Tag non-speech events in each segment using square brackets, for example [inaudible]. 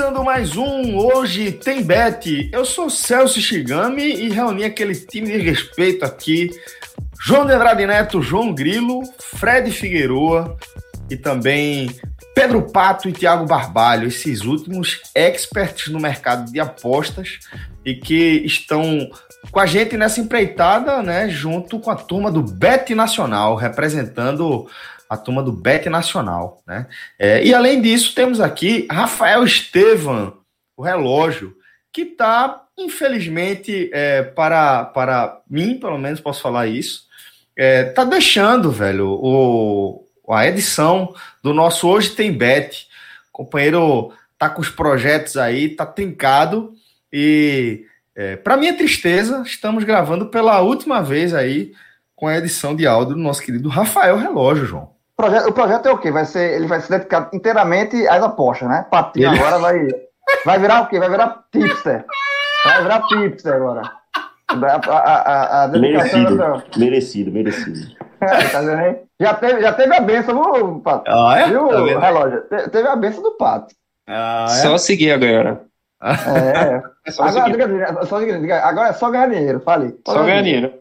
Começando mais um Hoje Tem Bet. Eu sou Celso Shigami e reuni aquele time de respeito aqui. João de Andrade Neto, João Grilo, Fred Figueroa e também Pedro Pato e Tiago Barbalho, esses últimos experts no mercado de apostas e que estão com a gente nessa empreitada, né, junto com a turma do Bet Nacional, representando a turma do Bet Nacional, né? É, e além disso, temos aqui Rafael Estevam, o relógio, que está, infelizmente, é, para, para mim, pelo menos posso falar isso, é, tá deixando, velho, o, a edição do nosso Hoje Tem Bet. O companheiro tá com os projetos aí, tá trincado e é, para minha tristeza, estamos gravando pela última vez aí com a edição de áudio do nosso querido Rafael Relógio, João. O projeto, o projeto é o quê? Vai ser, ele vai se dedicar inteiramente às apostas, né? Patinho ele... agora vai, vai virar o quê? Vai virar tipster. Vai virar tipster agora. A, a, a, merecido, merecido, merecido. [laughs] É, tá vendo aí? Já teve, já teve a benção, viu, Pato? Ah, é? Viu, tá relógio? Teve a benção do Pato. Ah, é? Só seguir agora. É. é [laughs] só agora, diga, diga, só, diga, agora é só ganhar dinheiro, fale. Só, só ganhar dinheiro.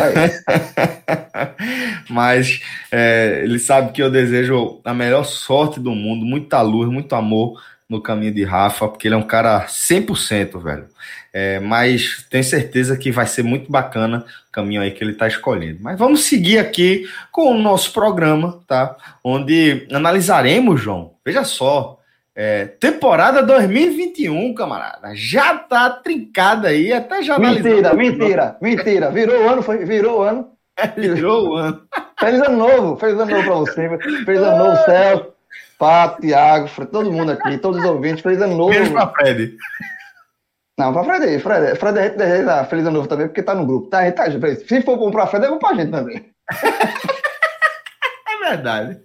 [laughs] Mas é, ele sabe que eu desejo a melhor sorte do mundo, muita luz, muito amor no caminho de Rafa, porque ele é um cara 100%, velho. É, mas tenho certeza que vai ser muito bacana o caminho aí que ele está escolhendo. Mas vamos seguir aqui com o nosso programa, tá? Onde analisaremos, João, veja só, é, temporada 2021, camarada. Já tá trincada aí, até já Mentira, mentira, mentira. Virou o ano, foi, virou o ano. virou o ano. Feliz ano novo, feliz ano novo pra você. Feliz ano novo, Céu, Pato, Thiago, todo mundo aqui, todos os ouvintes. Feliz ano novo. Beijo pra Fred. Não, pra Fred aí. Fred, Fred a gente deseja feliz ano novo também, porque tá no grupo. Tá, tá, se for bom pra Fred, é bom pra gente também. [laughs] é verdade.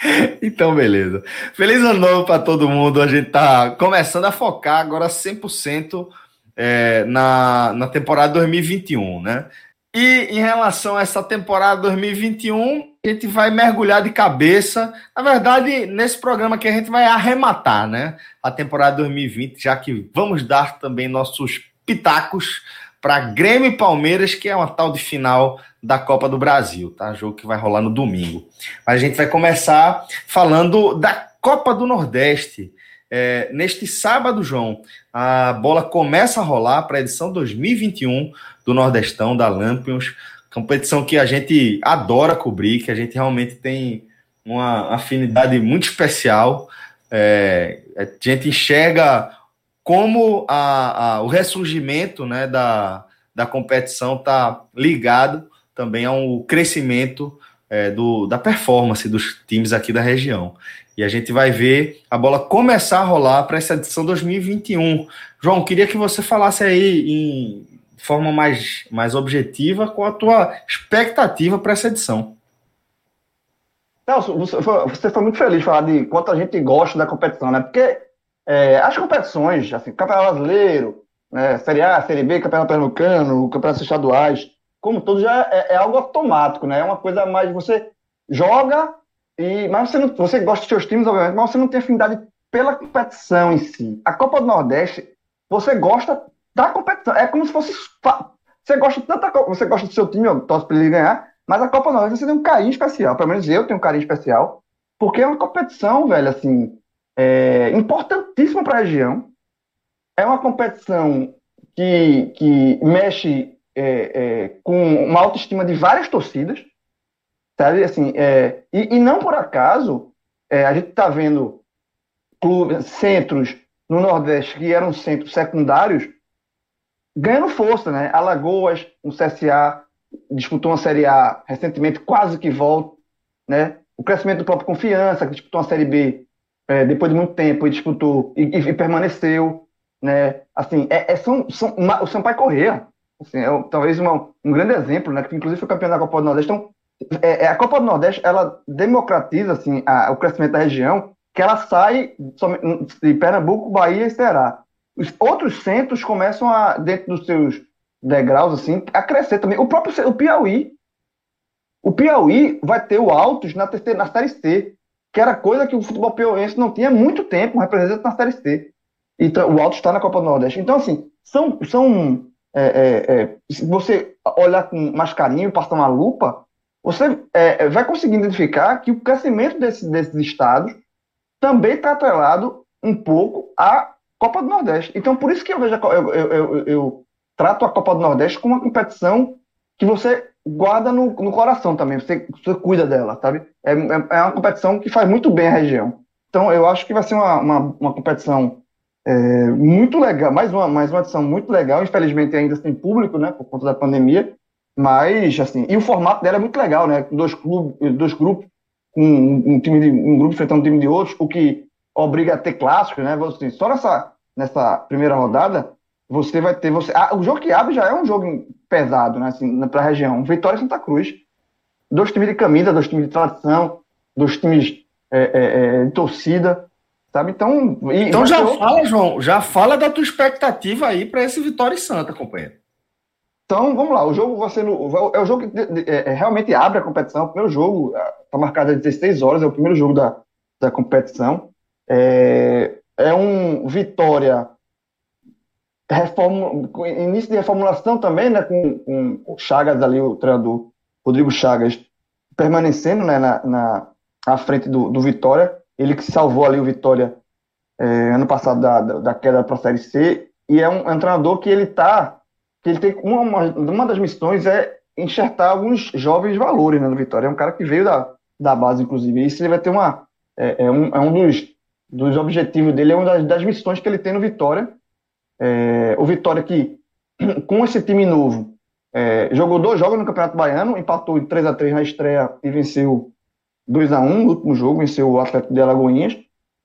[laughs] Então, beleza. Feliz ano novo para todo mundo. A gente tá começando a focar agora 100% é, na, na temporada 2021, né? E em relação a essa temporada 2021, a gente vai mergulhar de cabeça. Na verdade, nesse programa que a gente vai arrematar, né? A temporada 2020, já que vamos dar também nossos pitacos para Grêmio e Palmeiras, que é uma tal de final da Copa do Brasil, tá? Jogo que vai rolar no domingo. Mas a gente vai começar falando da Copa do Nordeste. É, neste sábado, João, a bola começa a rolar para a edição 2021 do Nordestão, da Lampions, competição que a gente adora cobrir, que a gente realmente tem uma afinidade muito especial. É, a gente enxerga como a, a, o ressurgimento né, da, da competição está ligado também ao crescimento é, do, da performance dos times aqui da região. E a gente vai ver a bola começar a rolar para essa edição 2021. João, queria que você falasse aí em forma mais, mais objetiva com a tua expectativa para essa edição. Foi, você foi muito feliz de falar de quanto a gente gosta da competição, né? Porque é, as competições, assim, Campeonato Brasileiro, né, Série A, Série B, Campeonato Pernambucano, Campeonatos Estaduais, como todos, já é, é, algo automático, né? É uma coisa mais você joga e mas você não, você gosta dos seus times, obviamente, mas você não tem afinidade pela competição em si. A Copa do Nordeste, você gosta da competição. É como se fosse você gosta tanta você gosta do seu time, torce para ele ganhar, mas a Copa do Nordeste você tem um carinho especial. Pelo menos eu tenho um carinho especial, porque é uma competição, velho, assim, é, importantíssima para a região. É uma competição que, que mexe é, é, com uma autoestima de várias torcidas, sabe? Assim, é, e, e, não por acaso é, a gente está vendo clubes, centros no Nordeste que eram centros secundários ganhando força, né? Alagoas, o CSA disputou uma Série A recentemente, quase que volta, né? O crescimento do próprio Confiança, que disputou uma Série B é, depois de muito tempo e disputou e, e, permaneceu, né? Assim, é, é são, são o Sampaio Corrêa, assim, é talvez uma, um grande exemplo, né? Que inclusive foi campeão da Copa do Nordeste. Então, é, é, a Copa do Nordeste ela democratiza assim a, o crescimento da região, que ela sai de Pernambuco, Bahia e Ceará. Os outros centros começam a dentro dos seus degraus assim a crescer também. O próprio o Piauí, o Piauí vai ter o Altos na terceira na série C, que era coisa que o futebol piauiense não tinha muito tempo representante na série C. Então, o Altos está na Copa do Nordeste. Então assim são são é, é, é, se você olhar com mais carinho, passar uma lupa, você é, vai conseguir identificar que o crescimento desse, desses estados também está atrelado um pouco à Copa do Nordeste. Então, por isso que eu vejo a, eu, eu, eu, eu, trato a Copa do Nordeste como uma competição que você guarda no, no coração também, você, você cuida dela, sabe? É, é, é, uma competição que faz muito bem a região. Então, eu acho que vai ser uma, uma, uma competição é, muito legal, mais uma, mais uma edição muito legal, infelizmente ainda sem público, né, por conta da pandemia, mas, assim, e o formato dela é muito legal, né? Dois, clubes, dois grupos, um, um, time de, um grupo enfrentando um time de outros, o que obriga a ter clássicos, né? Você, só nessa, nessa primeira rodada, você vai ter. Você, ah, o jogo que abre já é um jogo pesado, né? Assim, para a região. Vitória e Santa Cruz. Dois times de camisa, dois times de tradição, dois times é, é, é, de torcida. Sabe? Então, e, então já fala, João, já fala da tua expectativa aí para esse Vitória e Santa, companheiro. Então, vamos lá. O jogo vai ser no, é o jogo que é, realmente abre a competição. O primeiro jogo está marcado às 16 horas, é o primeiro jogo da, da competição. É, é um Vitória reform, início de reformulação também, né, com, com o Chagas ali, o treinador Rodrigo Chagas, permanecendo né, na, na à frente do, do Vitória. Ele que salvou ali o Vitória é, ano passado da, da, da queda para a Série C. E é um, é um treinador que ele está que ele tem uma, uma, uma das missões é enxertar alguns jovens valores né, no Vitória. É um cara que veio da, da base, inclusive. E isso ele vai ter uma. É, é um, é um dos, dos objetivos dele, é uma das, das missões que ele tem no Vitória. É, o Vitória que, [clears throat] com esse time novo, é, jogou dois jogos no Campeonato Baiano, empatou em 3 a 3 na estreia e venceu 2 a 1 no último jogo, venceu o Atlético de Alagoinhas.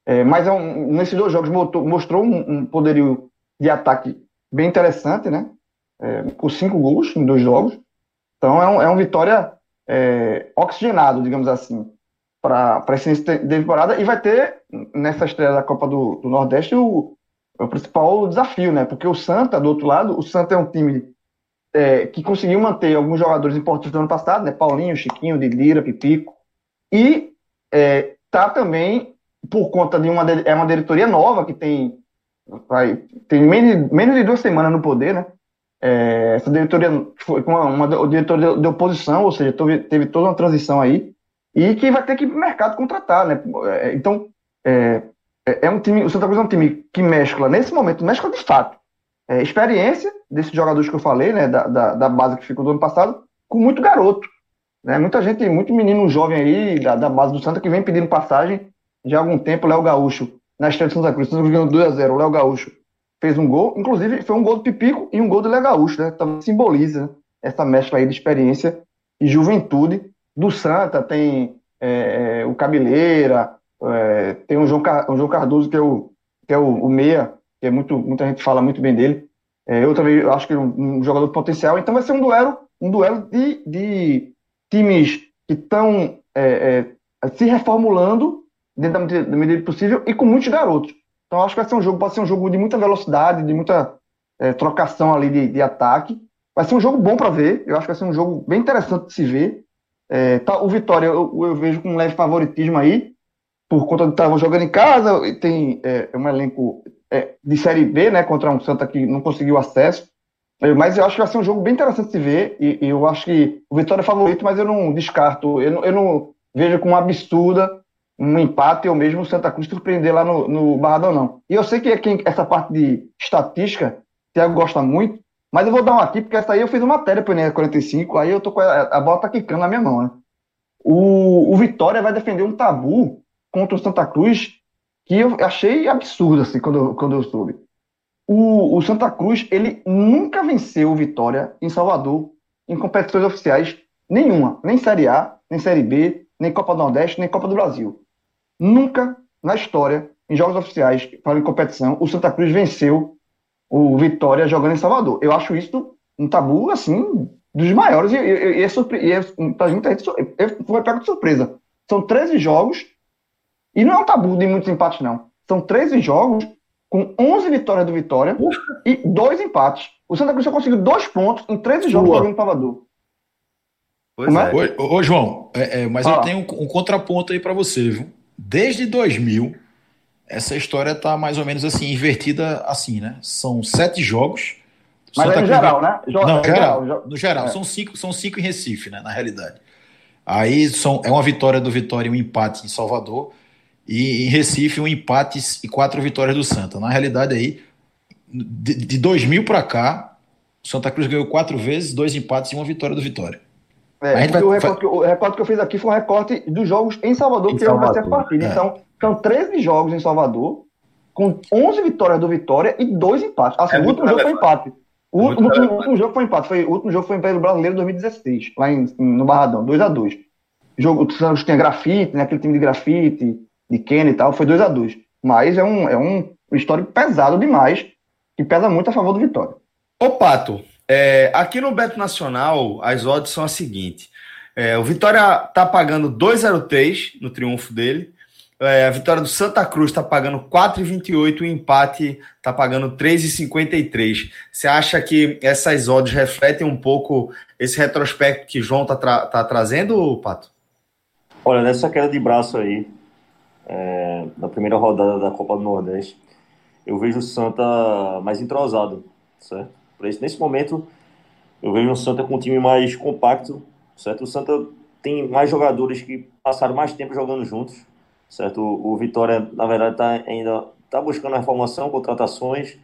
É, mas é um, nesses dois jogos mostrou, mostrou um, um poderio de ataque bem interessante, né? é, por cinco gols em dois jogos. Então é um, é um vitória é, oxigenado, digamos assim, para esse início de temporada. E vai ter, nessa estreia da Copa do, do Nordeste, o, o, principal desafio, né? Porque o Santa, do outro lado, o Santa é um time é, que conseguiu manter alguns jogadores importantes do ano passado, né? Paulinho, Chiquinho, Didira, Pipico. E é, tá também por conta de uma, é uma diretoria nova que tem vai, tem menos, menos de duas semanas no poder, né? É, essa diretoria foi uma, uma diretoria de oposição, ou seja, teve, teve, toda uma transição aí, e que vai ter que ir mercado contratar, né? É, então, é, é, é, um time, o Santa Cruz é um time que mescla, nesse momento, mescla de fato, é, experiência desses jogadores que eu falei, né, da, da, da, base que ficou do ano passado, com muito garoto. Né? Muita gente, muito menino jovem aí, da, da base do Santa, que vem pedindo passagem já há algum tempo, Léo Gaúcho, na estreia de Santa Cruz, Santa Cruz ganhou 2x0, o Léo Gaúcho fez um gol, inclusive foi um gol do Pipico e um gol do Legaúcho, né? Também simboliza essa mescla aí de experiência e juventude do Santa, tem é, é, o Cabeleira, é, tem o João, o João Cardoso, que é o, que é o, o meia, que é muito, muita gente fala muito bem dele. É, eu também acho que é um, um jogador de potencial, então vai ser um duelo, um duelo de, de times que estão é, é, se reformulando dentro da medida possível e com muitos garotos. Então acho que vai ser um jogo, pode ser um jogo de muita velocidade, de muita é, trocação ali de, de, ataque. Vai ser um jogo bom para ver. Eu acho que vai ser um jogo bem interessante de se ver. É, tá, o Vitória eu, eu, vejo com um leve favoritismo aí, por conta de estar jogando em casa, e tem é, um elenco é, de Série B, né, contra um Santa que não conseguiu acesso. É, mas eu acho que vai ser um jogo bem interessante de se ver, e, e eu acho que o Vitória é favorito, mas eu não descarto, eu não, eu não vejo com uma absurda um empate ou mesmo o Santa Cruz surpreender lá no, no Barradão, não. E eu sei que quem, essa parte de estatística, Thiago gosta muito, mas eu vou dar uma aqui, porque essa aí eu fiz uma matéria para o 45, aí eu tô com a, a bola tá quicando na minha mão, né? O, o Vitória vai defender um tabu contra o Santa Cruz que eu achei absurdo, assim, quando quando eu soube. O, o Santa Cruz, ele nunca venceu Vitória em Salvador em competições oficiais nenhuma, nem Série A, nem Série B, nem Copa do Nordeste, nem Copa do Brasil. Nunca na história, em jogos oficiais, para competição, o Santa Cruz venceu o Vitória jogando em Salvador. Eu acho isso um tabu, assim, dos maiores, e, e, e é, surpre... e é pra gente, foi pego de surpresa. São 13 jogos, e não é um tabu de muitos empates, não. São 13 jogos com 11 vitórias do Vitória Ufa. e dois empates. O Santa Cruz só conseguiu dois pontos em 13 jogos jogando em Salvador. Pois é? é. Ô, ô, João, é, é, mas eu tenho um, um, contraponto aí para você, viu? Desde 2000, essa história tá mais ou menos assim, invertida assim, né? São sete jogos. Mas Santa é no Cruz... geral, né? Jo não, geral, geral, no geral. É. São, cinco, são cinco em Recife, né? Na realidade. Aí são, é uma vitória do Vitória e um empate em Salvador. E em Recife, um empate e quatro vitórias do Santa. Na realidade, aí, de, de 2000 para cá, o Santa Cruz ganhou quatro vezes, dois empates e uma vitória do Vitória. É, vai, o, recorte que, o, recorte que, eu fiz aqui foi um recorte dos jogos em Salvador, em que Salvador. vai ser a partida. É. Então, são 13 jogos em Salvador, com 11 vitórias do Vitória e dois empates. Assim, é o último jogo foi empate. O, é último, último jogo foi empate. Foi, o último jogo foi em Brasileiro 2016, lá em, no Barradão, 2x2. Jogo, o Santos tinha grafite, né, aquele time de grafite, de Kenny e tal, foi 2 a 2 Mas é um, é um histórico pesado demais, que pesa muito a favor do Vitória. Ô, Pato, é, aqui no Beto Nacional, as odds são as seguintes. É, o Vitória tá pagando 2,03 no triunfo dele. É, a vitória do Santa Cruz está pagando 4,28 e o empate está pagando 3,53. Você acha que essas odds refletem um pouco esse retrospecto que João está tra tá trazendo, Pato? Olha, nessa queda de braço aí, é, na primeira rodada da Copa do Nordeste, eu vejo o Santa mais entrosado, certo? Por isso, nesse momento, eu vejo o Santa com um time mais compacto, certo? O Santa tem mais jogadores que passaram mais tempo jogando juntos, certo? O, o Vitória, na verdade, está ainda tá buscando a reformação, contratações,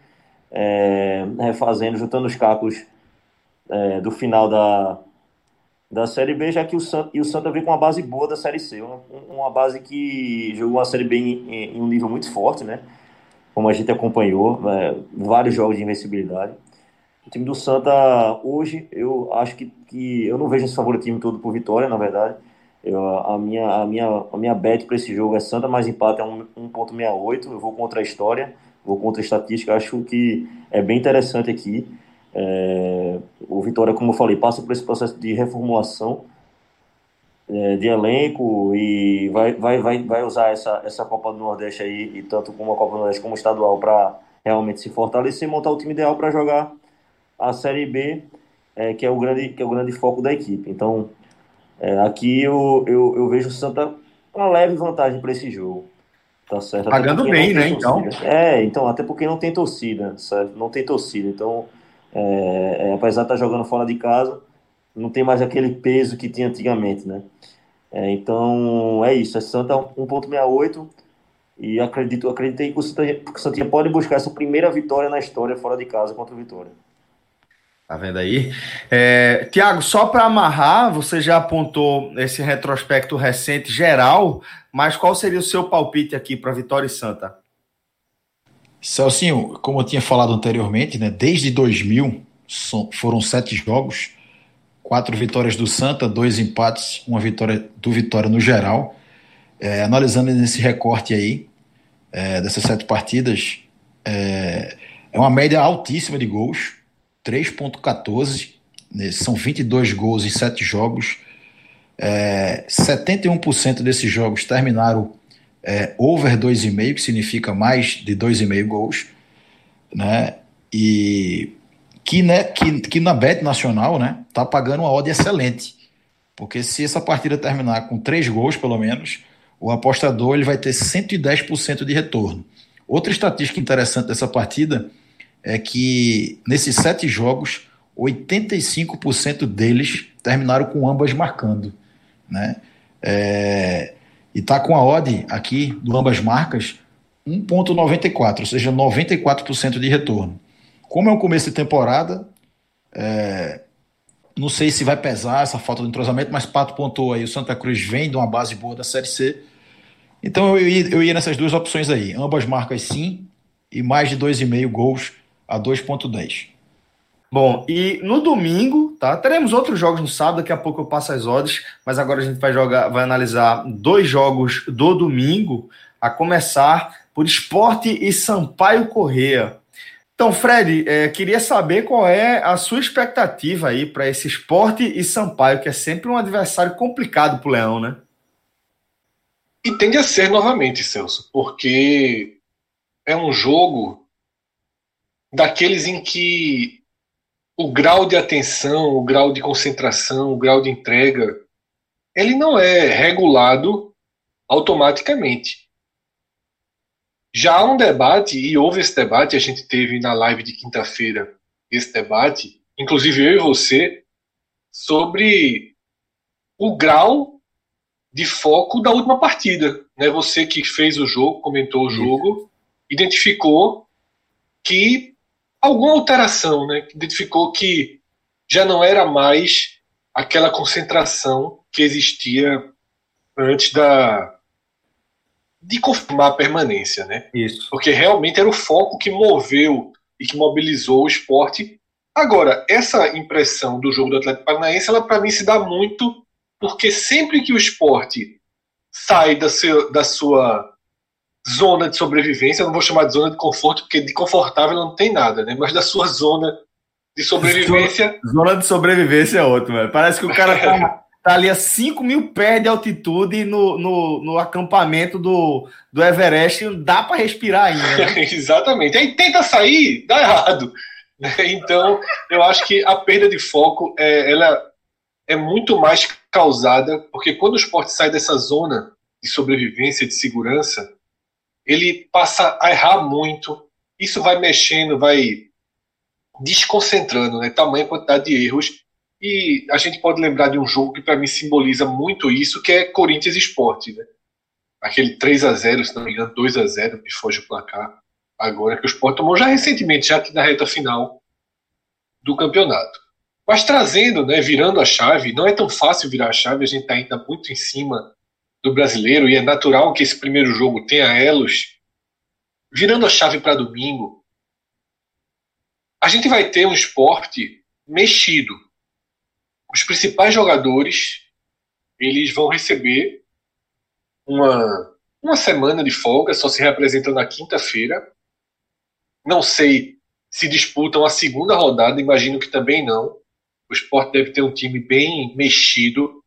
é, refazendo, juntando os cacos é, do final da, da Série B, já que o Santa, e o Santa vem com uma base boa da Série C, uma, uma base que jogou a Série B em, em, um nível muito forte, né? Como a gente acompanhou, é, vários jogos de invencibilidade. O time do Santa, hoje, eu acho que, que eu não vejo esse favoritismo todo por vitória, na verdade. Eu, a, minha, a, minha, a minha bet para esse jogo é Santa, mais empate é 1,68. Eu vou contra a história, vou contra a estatística. Acho que é bem interessante aqui. É, o Vitória, como eu falei, passa por esse processo de reformulação é, de elenco e vai, vai, vai, vai usar essa, essa Copa do Nordeste aí, e tanto como a Copa do Nordeste como estadual, para realmente se fortalecer e montar o time ideal para jogar a Série B, é, que, é o grande, que é o grande foco da equipe. Então, é, aqui eu, eu, eu vejo o Santa uma leve vantagem para esse jogo. Tá certo? Pagando bem, né? Então. É, então, até porque não tem torcida, certo? Não tem torcida. Então, é, é, apesar de estar jogando fora de casa, não tem mais aquele peso que tinha antigamente, né? É, então é isso, é Santa 1.68 e acredito, acreditei que o, Santa, que o Santinha pode buscar essa primeira vitória na história fora de casa contra o Vitória. Tá vendo aí? É, Tiago, só para amarrar, você já apontou esse retrospecto recente geral, mas qual seria o seu palpite aqui para Vitória e Santa? Celcinho, como eu tinha falado anteriormente, né, desde 2000 foram sete jogos, quatro vitórias do Santa, dois empates, uma vitória do Vitória no geral. É, analisando nesse recorte aí, é, dessas sete partidas, é, é, uma média altíssima de gols, 3.14, né, são 22 gols em sete jogos. É, 71% desses jogos terminaram é, over 2,5, que significa mais de 2,5 gols, né? E que, né, que, que na Bet Nacional, né, tá pagando uma odd excelente. Porque se essa partida terminar com 3 gols, pelo menos, o apostador ele vai ter 110% de retorno. Outra estatística interessante dessa partida é que nesses sete jogos, 85% deles terminaram com ambas marcando. Né? É, e está com a odd aqui do ambas marcas 1,94, ou seja, 94% de retorno. Como é um começo de temporada, é, não sei se vai pesar essa falta de entrosamento, mas Pato pontuou aí, o Santa Cruz vem de uma base boa da Série C, Então eu ia, eu ia nessas duas opções aí. Ambas marcas sim, e mais de 2,5 gols a 2,10. Bom, e no domingo, tá? Teremos outros jogos no sábado, daqui a pouco eu passo as odds, mas agora a gente vai jogar, vai analisar dois jogos do domingo, a começar por Esporte e Sampaio Correia. Então, Fred, é, queria saber qual é a sua expectativa aí para esse Esporte e Sampaio, que é sempre um adversário complicado para o Leão, né? E tende a ser novamente, Celso, porque é um jogo daqueles em que o grau de atenção, o grau de concentração, o grau de entrega, ele não é regulado automaticamente. Já há um debate, e houve esse debate, a gente teve na live de quinta-feira esse debate, inclusive eu e você, sobre o grau de foco da última partida. Né? Você que fez o jogo, comentou o jogo, identificou que alguma alteração, né? Identificou que já não era mais aquela concentração que existia antes da de confirmar a permanência, né? Isso. Porque realmente era o foco que moveu e que mobilizou o esporte. Agora, essa impressão do jogo do Atlético Paranaense, ela para mim se dá muito porque sempre que o esporte sai da, seu, da sua zona de sobrevivência, eu não vou chamar de zona de conforto, porque de confortável não tem nada, né? Mas da sua zona de sobrevivência. [laughs] Zona de sobrevivência é ótimo, velho. Parece que o cara tá, [laughs] tá, ali a 5 mil pés de altitude no, no, no acampamento do, do Everest, não dá para respirar ainda. Né? [laughs] Exatamente. Aí tenta sair, dá errado. Então, eu acho que a perda de foco é, ela é muito mais causada, porque quando o esporte sai dessa zona de sobrevivência, de segurança, ele passa a errar muito. Isso vai mexendo, vai desconcentrando, né? Tamanha quantidade de erros. E a gente pode lembrar de um jogo que para mim simboliza muito isso, que é Corinthians Esporte, né? Aquele 3 a 0 se não me engano, 2 a 0 que foge o placar agora, que o Sport tomou já recentemente, já na reta final do campeonato. Mas trazendo, né, virando a chave, não é tão fácil virar a chave, a gente está ainda muito em cima do brasileiro e é natural que esse primeiro jogo tenha elos. Virando a chave para domingo, a gente vai ter um esporte mexido. Os principais jogadores eles vão receber uma, uma semana de folga, só se representam na quinta-feira. Não sei se disputam a segunda rodada, imagino que também não. O esporte deve ter um time bem mexido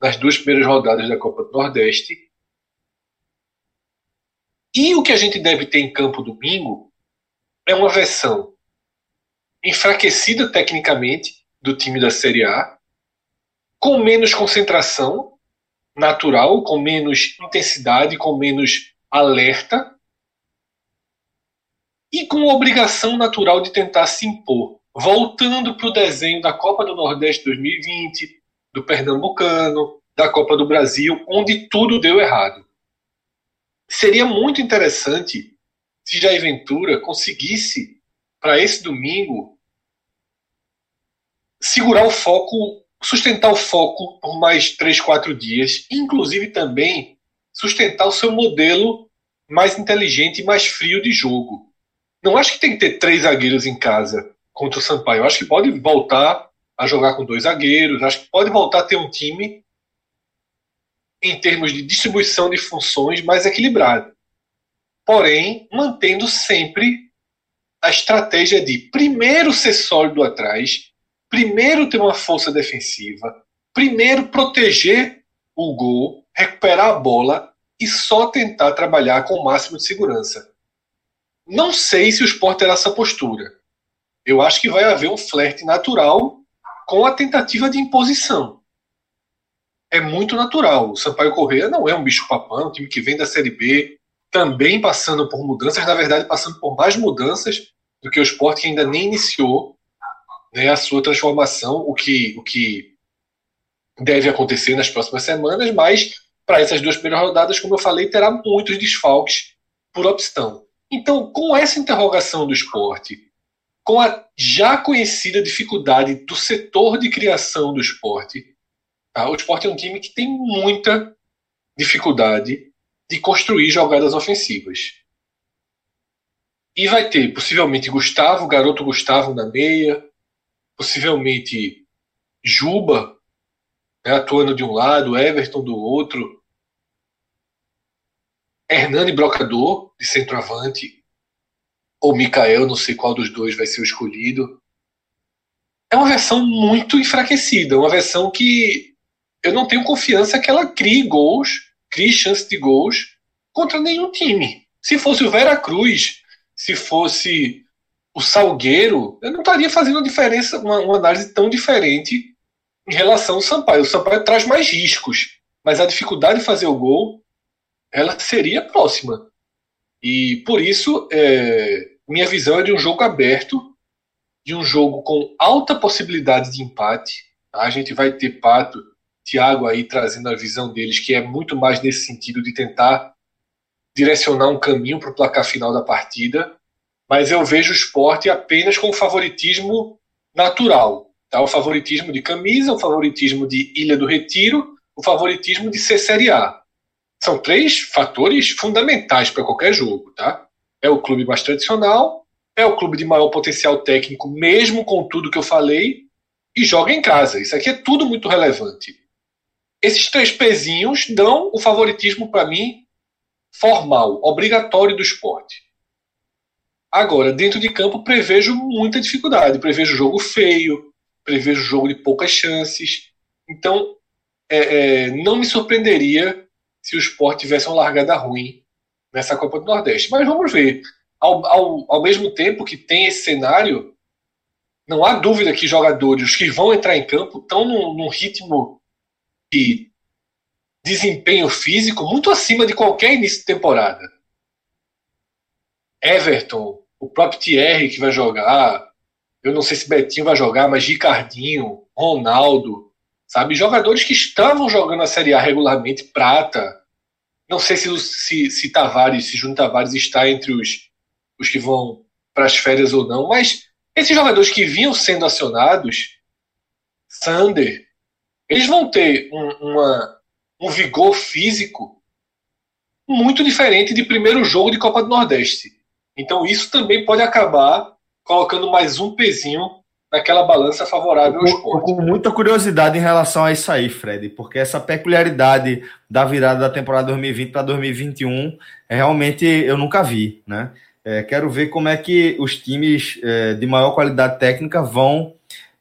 nas duas primeiras rodadas da Copa do Nordeste. E o que a gente deve ter em campo domingo é uma versão enfraquecida tecnicamente do time da Série A, com menos concentração natural, com menos intensidade, com menos alerta e com obrigação natural de tentar se impor, voltando para o desenho da Copa do Nordeste 2020, do Pernambucano, da Copa do Brasil, onde tudo deu errado. Seria muito interessante se Jair Ventura conseguisse, para esse domingo, segurar o foco, sustentar o foco por mais três, quatro dias, inclusive também sustentar o seu modelo mais inteligente e mais frio de jogo. Não acho que tem que ter três zagueiros em casa contra o Sampaio. Eu acho que pode voltar a jogar com dois zagueiros. Acho que pode voltar a ter um time em termos de distribuição de funções mais equilibrado. Porém, mantendo sempre a estratégia de primeiro ser sólido atrás, primeiro ter uma força defensiva, primeiro proteger o gol, recuperar a bola e só tentar trabalhar com o máximo de segurança. Não sei se o Sport terá essa postura. Eu acho que vai haver um flerte natural com a tentativa de imposição. É muito natural. O Sampaio Correia não é um bicho-papão, um time que vem da Série B, também passando por mudanças, na verdade, passando por mais mudanças do que o esporte que ainda nem iniciou né, a sua transformação, o que, o que deve acontecer nas próximas semanas, mas para essas duas primeiras rodadas, como eu falei, terá muitos desfalques por opção. Então, com essa interrogação do esporte, com a já conhecida dificuldade do setor de criação do esporte. Tá? O esporte é um time que tem muita dificuldade de construir jogadas ofensivas. E vai ter possivelmente Gustavo, garoto Gustavo na meia, possivelmente Juba né, atuando de um lado, Everton do outro, Hernani Brocador de centroavante, ou Mikael, não sei qual dos dois vai ser o escolhido. É uma versão muito enfraquecida, uma versão que eu não tenho confiança que ela crie gols, crie chance de gols contra nenhum time. Se fosse o Vera Cruz, se fosse o Salgueiro, eu não estaria fazendo uma diferença, uma, uma análise tão diferente em relação ao Sampaio. O Sampaio traz mais riscos, mas a dificuldade de fazer o gol, ela seria próxima. E por isso, é, minha visão é de um jogo aberto, de um jogo com alta possibilidade de empate. Tá? A gente vai ter Pato, Thiago aí trazendo a visão deles, que é muito mais nesse sentido de tentar direcionar um caminho para o placar final da partida. Mas eu vejo o esporte apenas com favoritismo natural. Tá? O favoritismo de camisa, o favoritismo de Ilha do Retiro, o favoritismo de ser Série A. São três fatores fundamentais para qualquer jogo. Tá? É o clube mais tradicional, é o clube de maior potencial técnico, mesmo com tudo que eu falei, e joga em casa. Isso aqui é tudo muito relevante. Esses três pezinhos dão o favoritismo para mim formal, obrigatório do esporte. Agora, dentro de campo, prevejo muita dificuldade. Prevejo jogo feio, prevejo jogo de poucas chances. Então, é, é, não me surpreenderia se o esporte tivesse uma largada ruim nessa Copa do Nordeste. Mas vamos ver. Ao, ao, ao mesmo tempo que tem esse cenário, não há dúvida que jogadores que vão entrar em campo estão num, num ritmo de desempenho físico muito acima de qualquer início de temporada. Everton, o próprio Thierry que vai jogar, eu não sei se Betinho vai jogar, mas Ricardinho, Ronaldo, sabe? Jogadores que estavam jogando a Série A regularmente, Prata. Não sei se, se, se Tavares, se Júnior Tavares está entre os, os que vão para as férias ou não, mas esses jogadores que vinham sendo acionados, Sander, eles vão ter um, uma, um vigor físico muito diferente de primeiro jogo de Copa do Nordeste. Então isso também pode acabar colocando mais um pezinho naquela balança favorável ao esporte. Com muita curiosidade em relação a isso aí, Fred, porque essa peculiaridade da virada da temporada 2020 para 2021 é, realmente eu nunca vi, né? É, quero ver como é que os times é, de maior qualidade técnica vão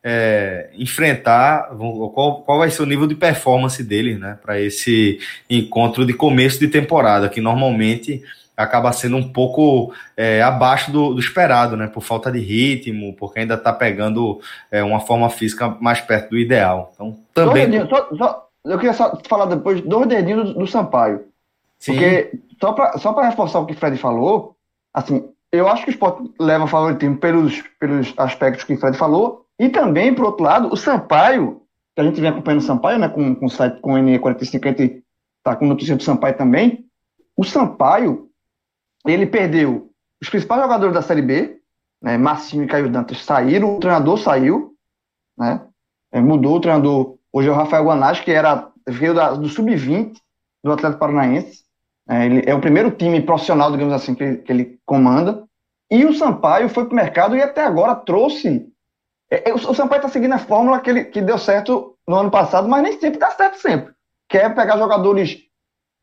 é, enfrentar, qual, qual vai ser o nível de performance deles, né, para esse encontro de começo de temporada, que normalmente acaba sendo um pouco é, abaixo do, do, esperado, né? Por falta de ritmo, porque ainda está pegando é, uma forma física mais perto do ideal. Então, também. Só, só, eu queria só falar depois dois dedinhos do, do Sampaio. Sim. Porque, só para só reforçar o que o Fred falou, assim, eu acho que o Sport leva favoritismo pelos, pelos aspectos que o Fred falou, e também, por outro lado, o Sampaio, que a gente vem acompanhando o Sampaio, né, com, com o site com o NE45, a gente tá com notícia do Sampaio também. O Sampaio, ele perdeu os principais jogadores da Série B, né, Massinho e Caio Dantas saíram, o treinador saiu, né, é, mudou o treinador, hoje é o Rafael Guanás, que era, veio da, do Sub-20 do Atlético Paranaense, é, ele é o primeiro time profissional, digamos assim, que, que ele comanda, e o Sampaio foi para o mercado e até agora trouxe. É, é o, o Sampaio está seguindo a fórmula que, ele, que deu certo no ano passado, mas nem sempre dá certo sempre. Quer pegar jogadores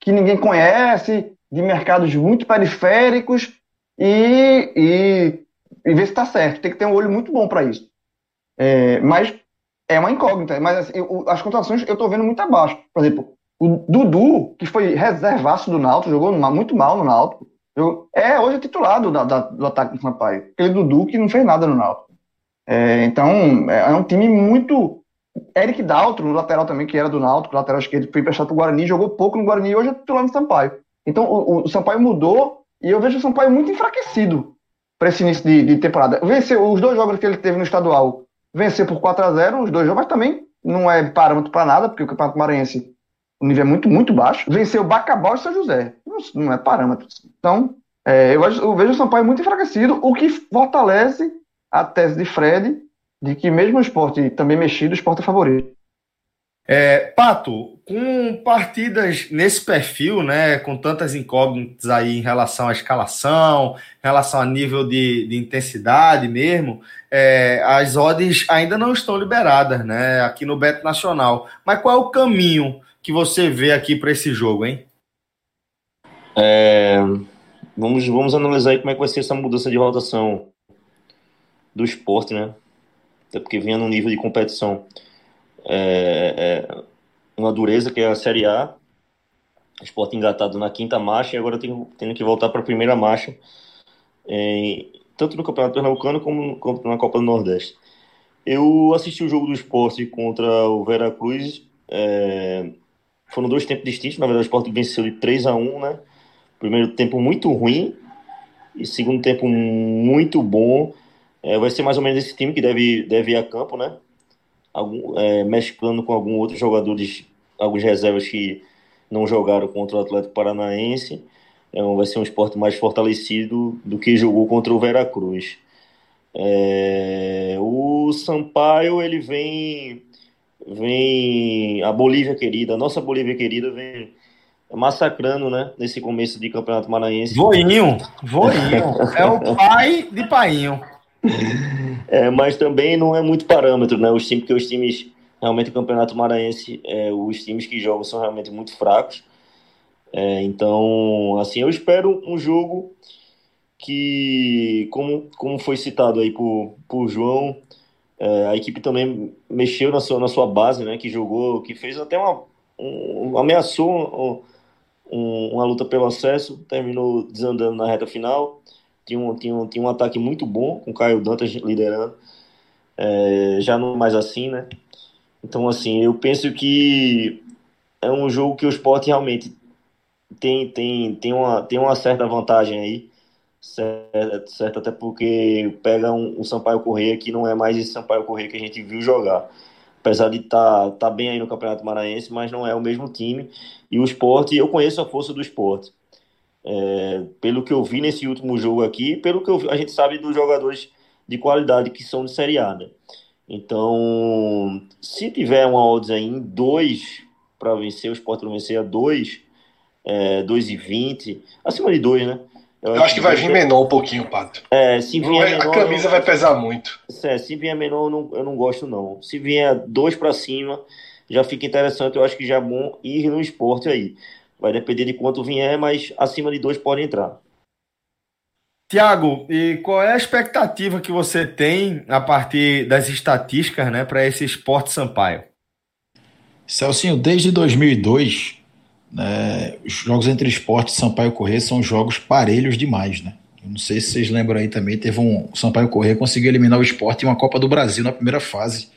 que ninguém conhece, de mercados muito periféricos e, e, e ver se está certo. Tem que ter um olho muito bom para isso. É, mas é uma incógnita. Mas assim, eu, as contratações eu estou vendo muito abaixo. Por exemplo, o Dudu, que foi reservaço do Náutico, jogou muito mal no Náutico. é hoje titulado da, da, do ataque do Sampaio. Aquele Dudu que não fez nada no Náutico. É, então, é, é, um time muito. Eric Daltro, no lateral também, que era do Náutico, lateral esquerdo, foi emprestado para o Guarani, jogou pouco no Guarani e hoje é titular no Sampaio. Então o, o Sampaio mudou e eu vejo o Sampaio muito enfraquecido para esse início de, de, temporada. Venceu os dois jogos que ele teve no estadual, venceu por 4 a 0 os dois jogos, mas também não é parâmetro para nada, porque o Campeonato Maranhense o nível é muito, muito baixo. Venceu Bacabal e São José. Não, não é parâmetro. Então, é, eu, eu, vejo o Sampaio muito enfraquecido, o que fortalece a tese de Fred de que mesmo o esporte também mexido, o esporte é favorito. É, Pato, com partidas nesse perfil, né, com tantas incógnitas aí em relação à escalação, em relação a nível de, de intensidade mesmo, é, as odds ainda não estão liberadas, né, aqui no Beto Nacional. Mas qual é o caminho que você vê aqui para esse jogo, hein? É, vamos, vamos analisar aí como é que vai ser essa mudança de rotação do esporte, né? Até porque vinha num nível de competição é, é, uma dureza, que é a Série A. Esporte engatado na quinta marcha e agora tem, tendo que voltar para a primeira marcha, é, tanto no Campeonato Pernambucano como, como na Copa do Nordeste. Eu assisti o jogo do esporte contra o Veracruz. É, foram dois tempos distintos. Na verdade, o esporte venceu de 3 a 1 né? Primeiro tempo muito ruim e segundo tempo muito bom. É, vai ser mais ou menos esse time que deve, deve ir a campo, né? Algum, é, mesclando com alguns outros jogadores, alguns reservas que não jogaram contra o Atlético Paranaense. É, vai ser um esporte mais fortalecido do que jogou contra o Veracruz. É, o Sampaio, ele vem, vem, a Bolívia querida, a nossa Bolívia querida vem massacrando, né, nesse começo de Campeonato Maranhense. Voinho, voinho, é o pai de Painho. [laughs] É, mas também não é muito parâmetro, né? Os times, porque os times, realmente, o Campeonato Maranhense, é, os times que jogam são realmente muito fracos. É, então, assim, eu espero um jogo que, como, como foi citado aí por, por João, é, a equipe também mexeu na sua, na sua base, né? Que jogou, que fez até uma. Um, ameaçou um, um, uma luta pelo acesso, terminou desandando na reta final tinha um, tinha um, tinha um ataque muito bom, com o Caio Dantas liderando. É, já não mais assim, né? Então, assim, eu penso que é um jogo que o esporte realmente tem, tem, tem, uma, tem uma certa vantagem aí, certo, certo até porque pega um, um Sampaio Correia que não é mais esse Sampaio Correia que a gente viu jogar. Apesar de estar tá, tá bem aí no Campeonato Maranhense, mas não é o mesmo time. E o esporte, eu conheço a força do esporte. É, pelo que eu vi nesse último jogo aqui, pelo que eu, a gente sabe dos jogadores de qualidade que são de Série A. Né? Então, se tiver uma odds aí em 2 para vencer, o Sport vencer a 2, é, 2,20, acima de 2, né? Eu, eu acho que vai vir menor um pouquinho, Pato. É, se vier menor, a camisa vai pesar muito. É, se vier menor, eu não, eu não gosto, não. Se vier 2 para cima, já fica interessante. Eu acho que já é bom ir no esporte aí. Vai depender de quanto vier, mas acima de dois pode entrar. Tiago, e qual é a expectativa que você tem a partir das estatísticas né, para esse esporte Sampaio? Celcinho, desde 2002, né, os jogos entre esporte e Sampaio Corrêa são jogos parelhos demais. Né? Eu não sei se vocês lembram aí também, teve um o Sampaio Corrêa conseguiu eliminar o esporte em uma Copa do Brasil na primeira fase.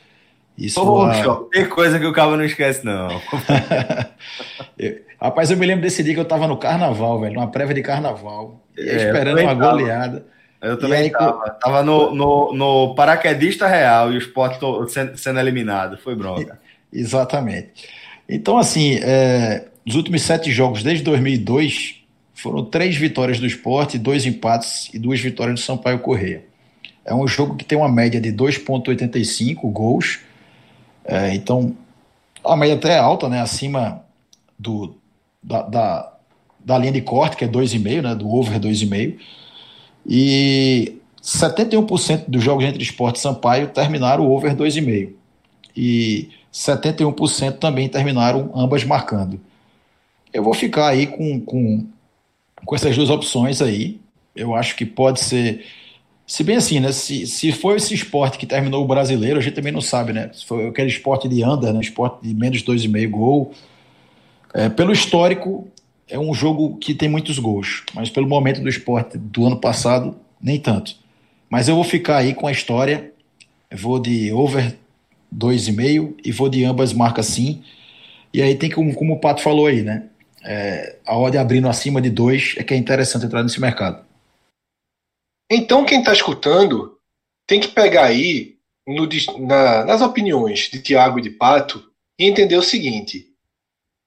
Isso Poxa, a... tem coisa que o cabo não esquece, não. [laughs] Rapaz, eu me lembro desse dia que eu tava no carnaval, velho, numa prévia de carnaval, é, esperando uma tava. goleada. Eu também aí, tava. No, no, no paraquedista real e o esporte sendo, sendo eliminado. Foi bronca. Exatamente. Então, assim, é, os últimos sete jogos desde 2002 foram três vitórias do esporte, dois empates e duas vitórias do Sampaio Correia. É um jogo que tem uma média de 2,85 gols é, então, a média até é alta, né? Acima do, da, da, da linha de corte, que é 2,5, né? Do over 2,5. E 71% dos jogos entre esporte e Sampaio terminaram over 2,5. E 71% também terminaram ambas marcando. Eu vou ficar aí com, com, com essas duas opções aí. Eu acho que pode ser se bem assim, né? Se, se foi esse esporte que terminou o brasileiro, a gente também não sabe, né? Se foi aquele esporte de under, né? Esporte de menos 2,5 gol. É, pelo histórico, é um jogo que tem muitos gols, mas pelo momento do esporte do ano passado, nem tanto. Mas eu vou ficar aí com a história. vou de over 2,5 e vou de ambas marcas sim. E aí tem como, como o Pato falou aí, né? É, a ordem abrindo acima de 2 é que é interessante entrar nesse mercado. Então, quem está escutando tem que pegar aí no, na, nas opiniões de Tiago e de Pato e entender o seguinte: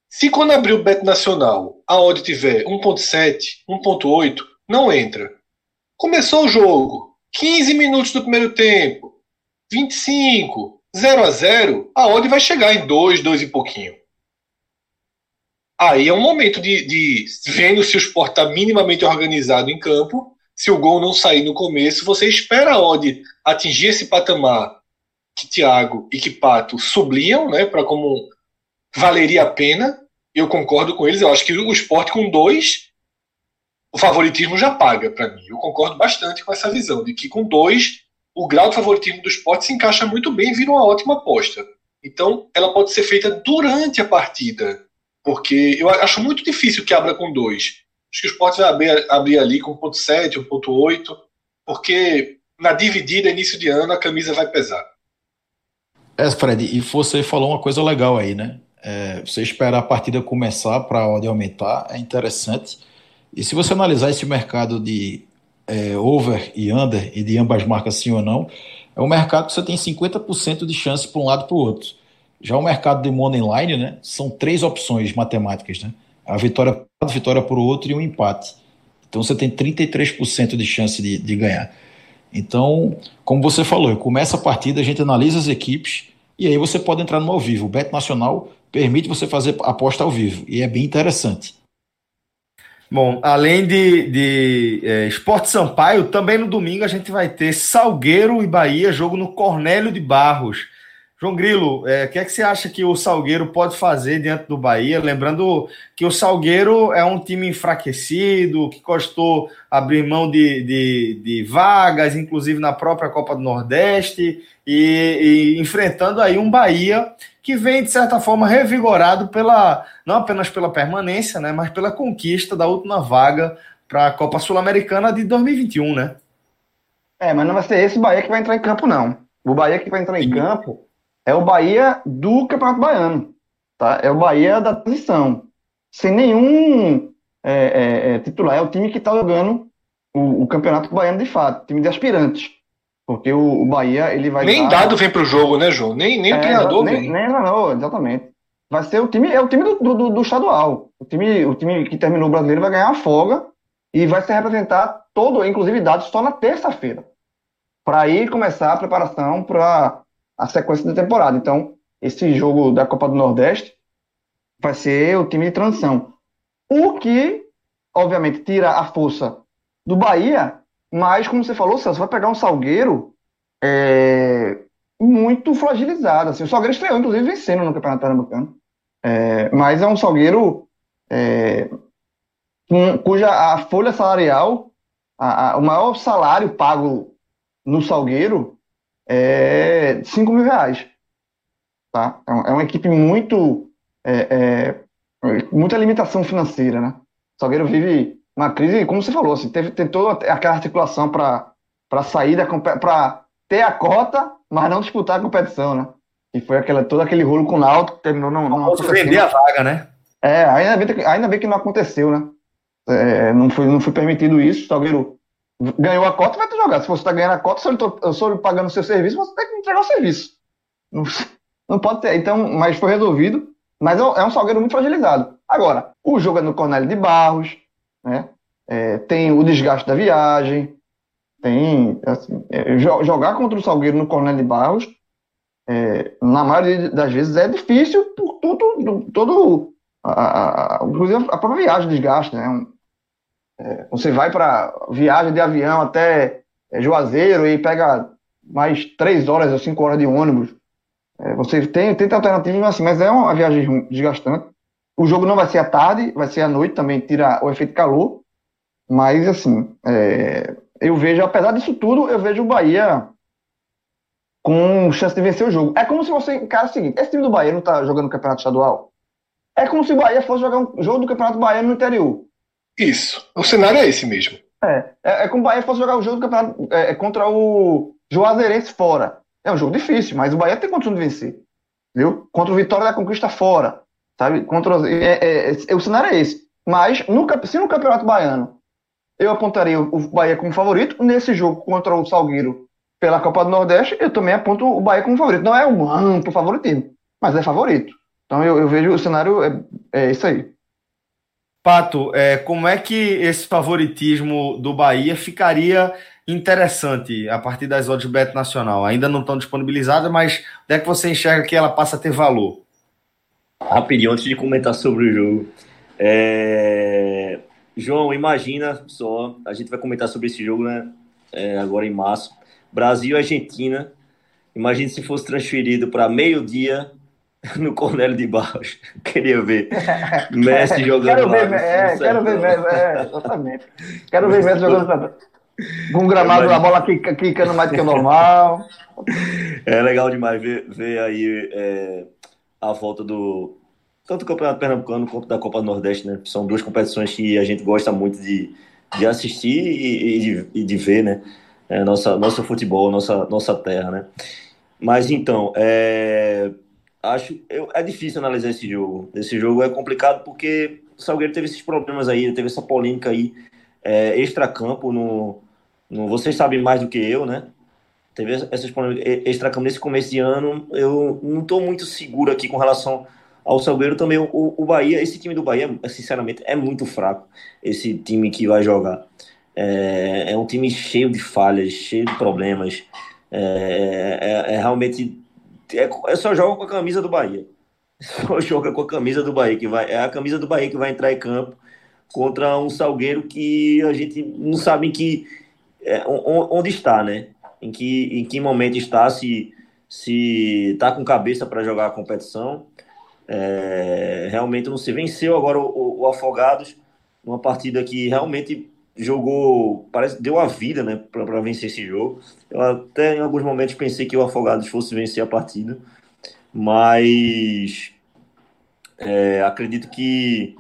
se quando abrir o Bet Nacional a odd tiver 1.7, 1.8, não entra. Começou o jogo, 15 minutos do primeiro tempo, 25, 0 a 0 a odd vai chegar em 2, 2 e pouquinho. Aí é um momento de, de vendo se o esporte está minimamente organizado em campo, se o gol não sair no começo, você espera a odd atingir esse patamar que Thiago e que Pato subliam, né, para como valeria a pena. Eu concordo com eles. Eu acho que o esporte com dois, o favoritismo já paga para mim. Eu concordo bastante com essa visão de que com dois, o grau de favoritismo do esporte se encaixa muito bem e vira uma ótima aposta. Então, ela pode ser feita durante a partida, porque eu acho muito difícil que abra com dois. Acho que o esporte vai abrir, abrir ali com 1.7, 1.8, porque na dividida, início de ano, a camisa vai pesar. É, Fred, e você falou uma coisa legal aí, né? É, você esperar a partida começar para a ordem aumentar é interessante. E se você analisar esse mercado de é, over e under, e de ambas marcas sim ou não, é um mercado que você tem 50% de chance para um lado para o outro. Já o mercado de money line, né, são três opções matemáticas, né? A vitória a vitória por outro e um empate. Então você tem 33% de chance de, de ganhar. Então, como você falou, começa a partida, a gente analisa as equipes e aí você pode entrar no ao vivo. O Bet Nacional permite você fazer aposta ao vivo e é bem interessante. Bom, além de, de é, Esporte Sampaio, também no domingo a gente vai ter Salgueiro e Bahia, jogo no Cornélio de Barros. João Grilo, é, o que é que você acha que o Salgueiro pode fazer diante do Bahia? Lembrando que o Salgueiro é um time enfraquecido, que custou abrir mão de, de, de vagas, inclusive na própria Copa do Nordeste, e, e, enfrentando aí um Bahia que vem, de certa forma, revigorado pela não apenas pela permanência, né, mas pela conquista da última vaga para a Copa Sul-Americana de 2021, né? É, mas não vai ser esse Bahia que vai entrar em campo, não. O Bahia que vai entrar em campo é o Bahia do Campeonato Baiano. Tá? É o Bahia da transição. Sem nenhum é, é, é, titular. É o time que está jogando o, o, Campeonato Baiano de fato. Time de aspirantes. Porque o, o Bahia ele vai. Nem dar... dado vem para o jogo, né, João? Nem, nem o é, treinador nem, vem. Nem não, exatamente. Vai ser o time, é o time do, do, do estadual. O time, o time que terminou o brasileiro vai ganhar a folga e vai se representar todo, inclusive dados, só na terça-feira. Para aí começar a preparação para a sequência da temporada. Então, esse jogo da Copa do Nordeste vai ser o time de transição. O que, obviamente, tira a força do Bahia, mas, como você falou, Celso, vai pegar um Salgueiro é, muito fragilizado. Assim. O Salgueiro estreou, inclusive, vencendo no Campeonato Pernambucano. É, mas é um Salgueiro é, cuja a folha salarial, a, a, o maior salário pago no Salgueiro é 5 mil reais. Tá? É, é uma equipe muito. É, é, muita limitação financeira, né? O Salgueiro vive uma crise, como você falou, assim, teve, tentou aquela articulação para sair da para ter a cota, mas não disputar a competição, né? E foi aquela, todo aquele rolo com o Náutico que terminou não, não vender a vaga, né? É, ainda bem, ainda bem que não aconteceu, né? É, não, foi, não foi permitido isso. O Salgueiro ganhou a cota, vai ter jogado. Se você está ganhando a cota, se eu estou pagando o seu serviço, você tem que entregar o serviço. Não, [laughs] não pode ter. Então, mas foi resolvido. Mas é, é um Salgueiro muito fragilizado. Agora, o jogo é no Cornélio de Barros, né? É, tem o desgaste da viagem, tem assim, é, jogar contra o Salgueiro no Cornélio de Barros, é, na maioria das vezes é difícil por todo, todo a, a, a, a própria viagem, desgaste, né? É, você vai para viagem de avião até é, Juazeiro e pega mais três horas ou cinco horas de ônibus. É, você tem, tem alternativas assim, mas é uma viagem desgastante. O jogo não vai ser à tarde, vai ser à noite também, tira o efeito calor. Mas, assim, é, eu vejo, apesar disso tudo, eu vejo o Bahia com chance de vencer o jogo. É como se você. Cara, é o seguinte: esse time do Bahia não tá jogando Campeonato Estadual. É como se o Bahia fosse jogar um jogo do Campeonato Baiano no interior. Isso. O cenário é esse mesmo. É. É, é como o Bahia fosse jogar o jogo do campeonato é, é, contra o Juazeirense fora. É um jogo difícil, mas o Bahia tem condição de vencer. Contra o Vitória da Conquista fora. Sabe? Contra, é, é, é, o cenário é esse. Mas, no, se no Campeonato Baiano eu apontaria o Bahia como favorito, nesse jogo contra o Salgueiro pela Copa do Nordeste, eu também aponto o Bahia como favorito. Não é um amplo favoritismo, mas é favorito. Então eu, eu vejo o cenário é, é isso aí. Pato, é, como é que esse favoritismo do Bahia ficaria interessante a partir das odds Bet Nacional? Ainda não estão disponibilizadas, mas onde é que você enxerga que ela passa a ter valor? Rapidinho, antes de comentar sobre o jogo. É... João, imagina só, a gente vai comentar sobre esse jogo né, é, agora em março. Brasil e Argentina. Imagine se fosse transferido para meio-dia no Cornélio de Barros. [laughs] Queria ver [laughs] Messi jogando quero lá. Ver, é, quero ver Messi, é, exatamente. Quero ver Messi jogando com um gramado, a bola quicando mais do que o normal. [laughs] É legal demais ver, ver aí é, a volta do tanto do Campeonato Pernambucano quanto da Copa do Nordeste, né? São duas competições que a gente gosta muito de, de assistir e, e, de, e de ver, né? É, nossa, nosso futebol, nossa, nossa terra, né? Mas então, é, acho eu, é difícil analisar esse jogo. Esse jogo é complicado porque o Salgueiro teve esses problemas aí, teve essa polêmica aí é, extra-campo no, no. Vocês sabem mais do que eu, né? Teve essas polêmicas extra-campo nesse começo de ano. Eu não estou muito seguro aqui com relação ao Salgueiro também. O, o Bahia, esse time do Bahia, sinceramente, é muito fraco. Esse time que vai jogar. É, é um time cheio de falhas, cheio de problemas. É, é, é realmente. É, só joga com a camisa do Bahia. [laughs] Só joga com a camisa do Bahia, que vai. É a camisa do Bahia que vai entrar em campo contra um Salgueiro que a gente não sabe em que. É, onde está, né? Em que, em que momento está, se se tá com cabeça para jogar a competição. É, realmente não se venceu agora o, o, o Afogados, uma partida que realmente jogou, parece deu a vida, né, para vencer esse jogo. Eu até em alguns momentos pensei que o Afogados fosse vencer a partida, mas é, acredito que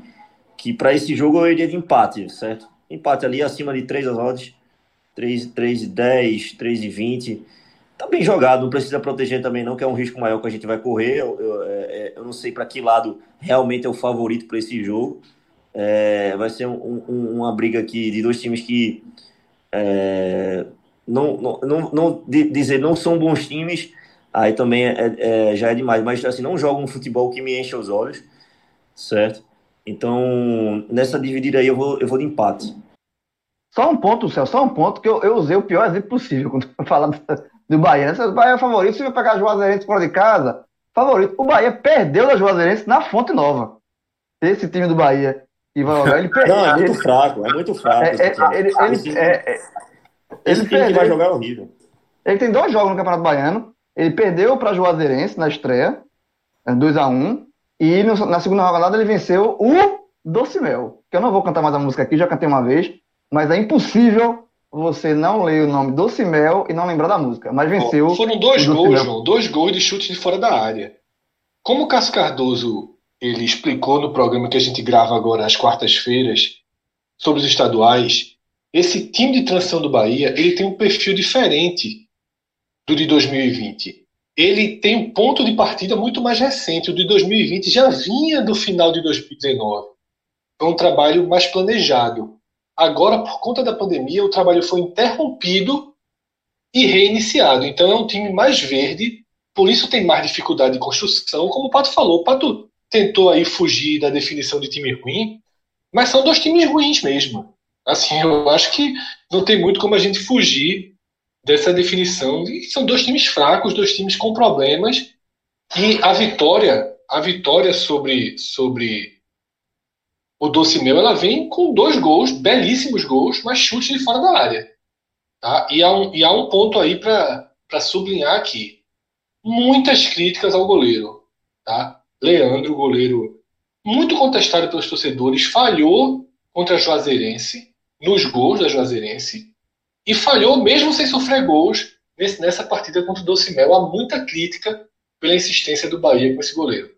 que para esse jogo eu iria de empate, certo? Empate ali acima de 3 as odds, 3, 3 10, 3 e 20. Tá bem jogado, não precisa proteger também não, que é um risco maior que a gente vai correr. Eu, eu, é, é eu não sei para que lado realmente é o favorito para esse jogo. É, vai ser um, um, uma briga aqui de dois times que é, não, não, não, não dizer não são bons times, aí também é, é, já é demais, mas assim, não jogam um futebol que me enche os olhos, certo? Então, nessa dividida aí eu vou, eu vou de empate. Só um ponto, Céu, só um ponto que eu, eu usei o pior exemplo possível quando eu falar do, Bahia. Se o Bahia é favorito, se vai pegar a Juazeirense fora de casa, favorito. O Bahia perdeu da Juazeirense na Fonte Nova. Esse time do Bahia e vai jogar. Ele [laughs] perdeu. Não, é muito fraco, é muito fraco. É, é, ele, ele, esse, é, esse time que vai jogar é horrível. Ele tem dois jogos no Campeonato Baiano. Ele perdeu para Juazeirense na estreia, 2x1. E no, na segunda rodada ele venceu o Docimel. Que eu não vou cantar mais a música aqui, já cantei uma vez. Mas é impossível você não ler o nome Docimel e não lembrar da música. Mas venceu. Foram dois gols, João. Dois gols de chute de fora da área. Como o Cássio Cardoso ele explicou no programa que a gente grava agora às quartas-feiras sobre os estaduais, esse time de transição do Bahia ele tem um perfil diferente do de 2020. Ele tem um ponto de partida muito mais recente. O de 2020 já vinha do final de 2019. Foi um trabalho mais planejado. Agora, por conta da pandemia, o trabalho foi interrompido e reiniciado. Então é um time mais verde, por isso tem mais dificuldade de construção. Como o Pato falou, o Pato tentou aí fugir da definição de time ruim, mas são dois times ruins mesmo. Assim, eu acho que não tem muito como a gente fugir dessa definição. E são dois times fracos, dois times com problemas. E a vitória, a vitória sobre sobre o Doce Meu, ela vem com dois gols, belíssimos gols, mas chutes de fora da área. Tá? E, há um, e há um ponto aí para sublinhar aqui. Muitas críticas ao goleiro. Tá? Leandro, goleiro muito contestado pelos torcedores, falhou contra a Juazeirense, nos gols da Juazeirense, e falhou mesmo sem sofrer gols nessa partida contra o Docimel. Há muita crítica pela insistência do Bahia com esse goleiro.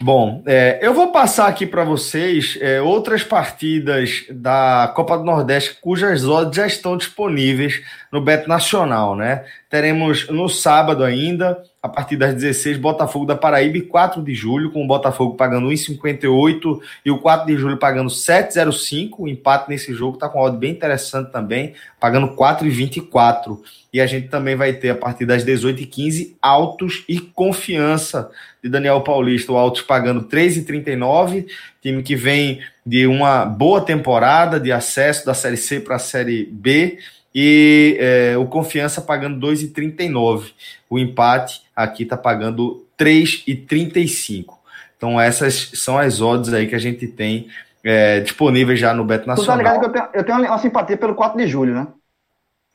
Bom, é, eu vou passar aqui para vocês é, outras partidas da Copa do Nordeste cujas odds já estão disponíveis no Beto Nacional, né? Teremos no sábado ainda a partir das 16, Botafogo da Paraíba, e 4 de julho, com o Botafogo pagando 1,58 e o 4 de julho pagando 7,05. O empate nesse jogo está com uma odd bem interessante também, pagando 4,24. E a gente também vai ter a partir das 18h15 Altos e Confiança de Daniel Paulista. O Altos pagando 3,39, time que vem de uma boa temporada de acesso da Série C para a Série B e é, o Confiança pagando 2,39. O empate aqui está pagando 3,35. Então essas são as odds aí que a gente tem é, disponíveis já no Beto Nacional. Tu tá ligado que eu tenho, eu tenho uma simpatia pelo 4 de julho, né?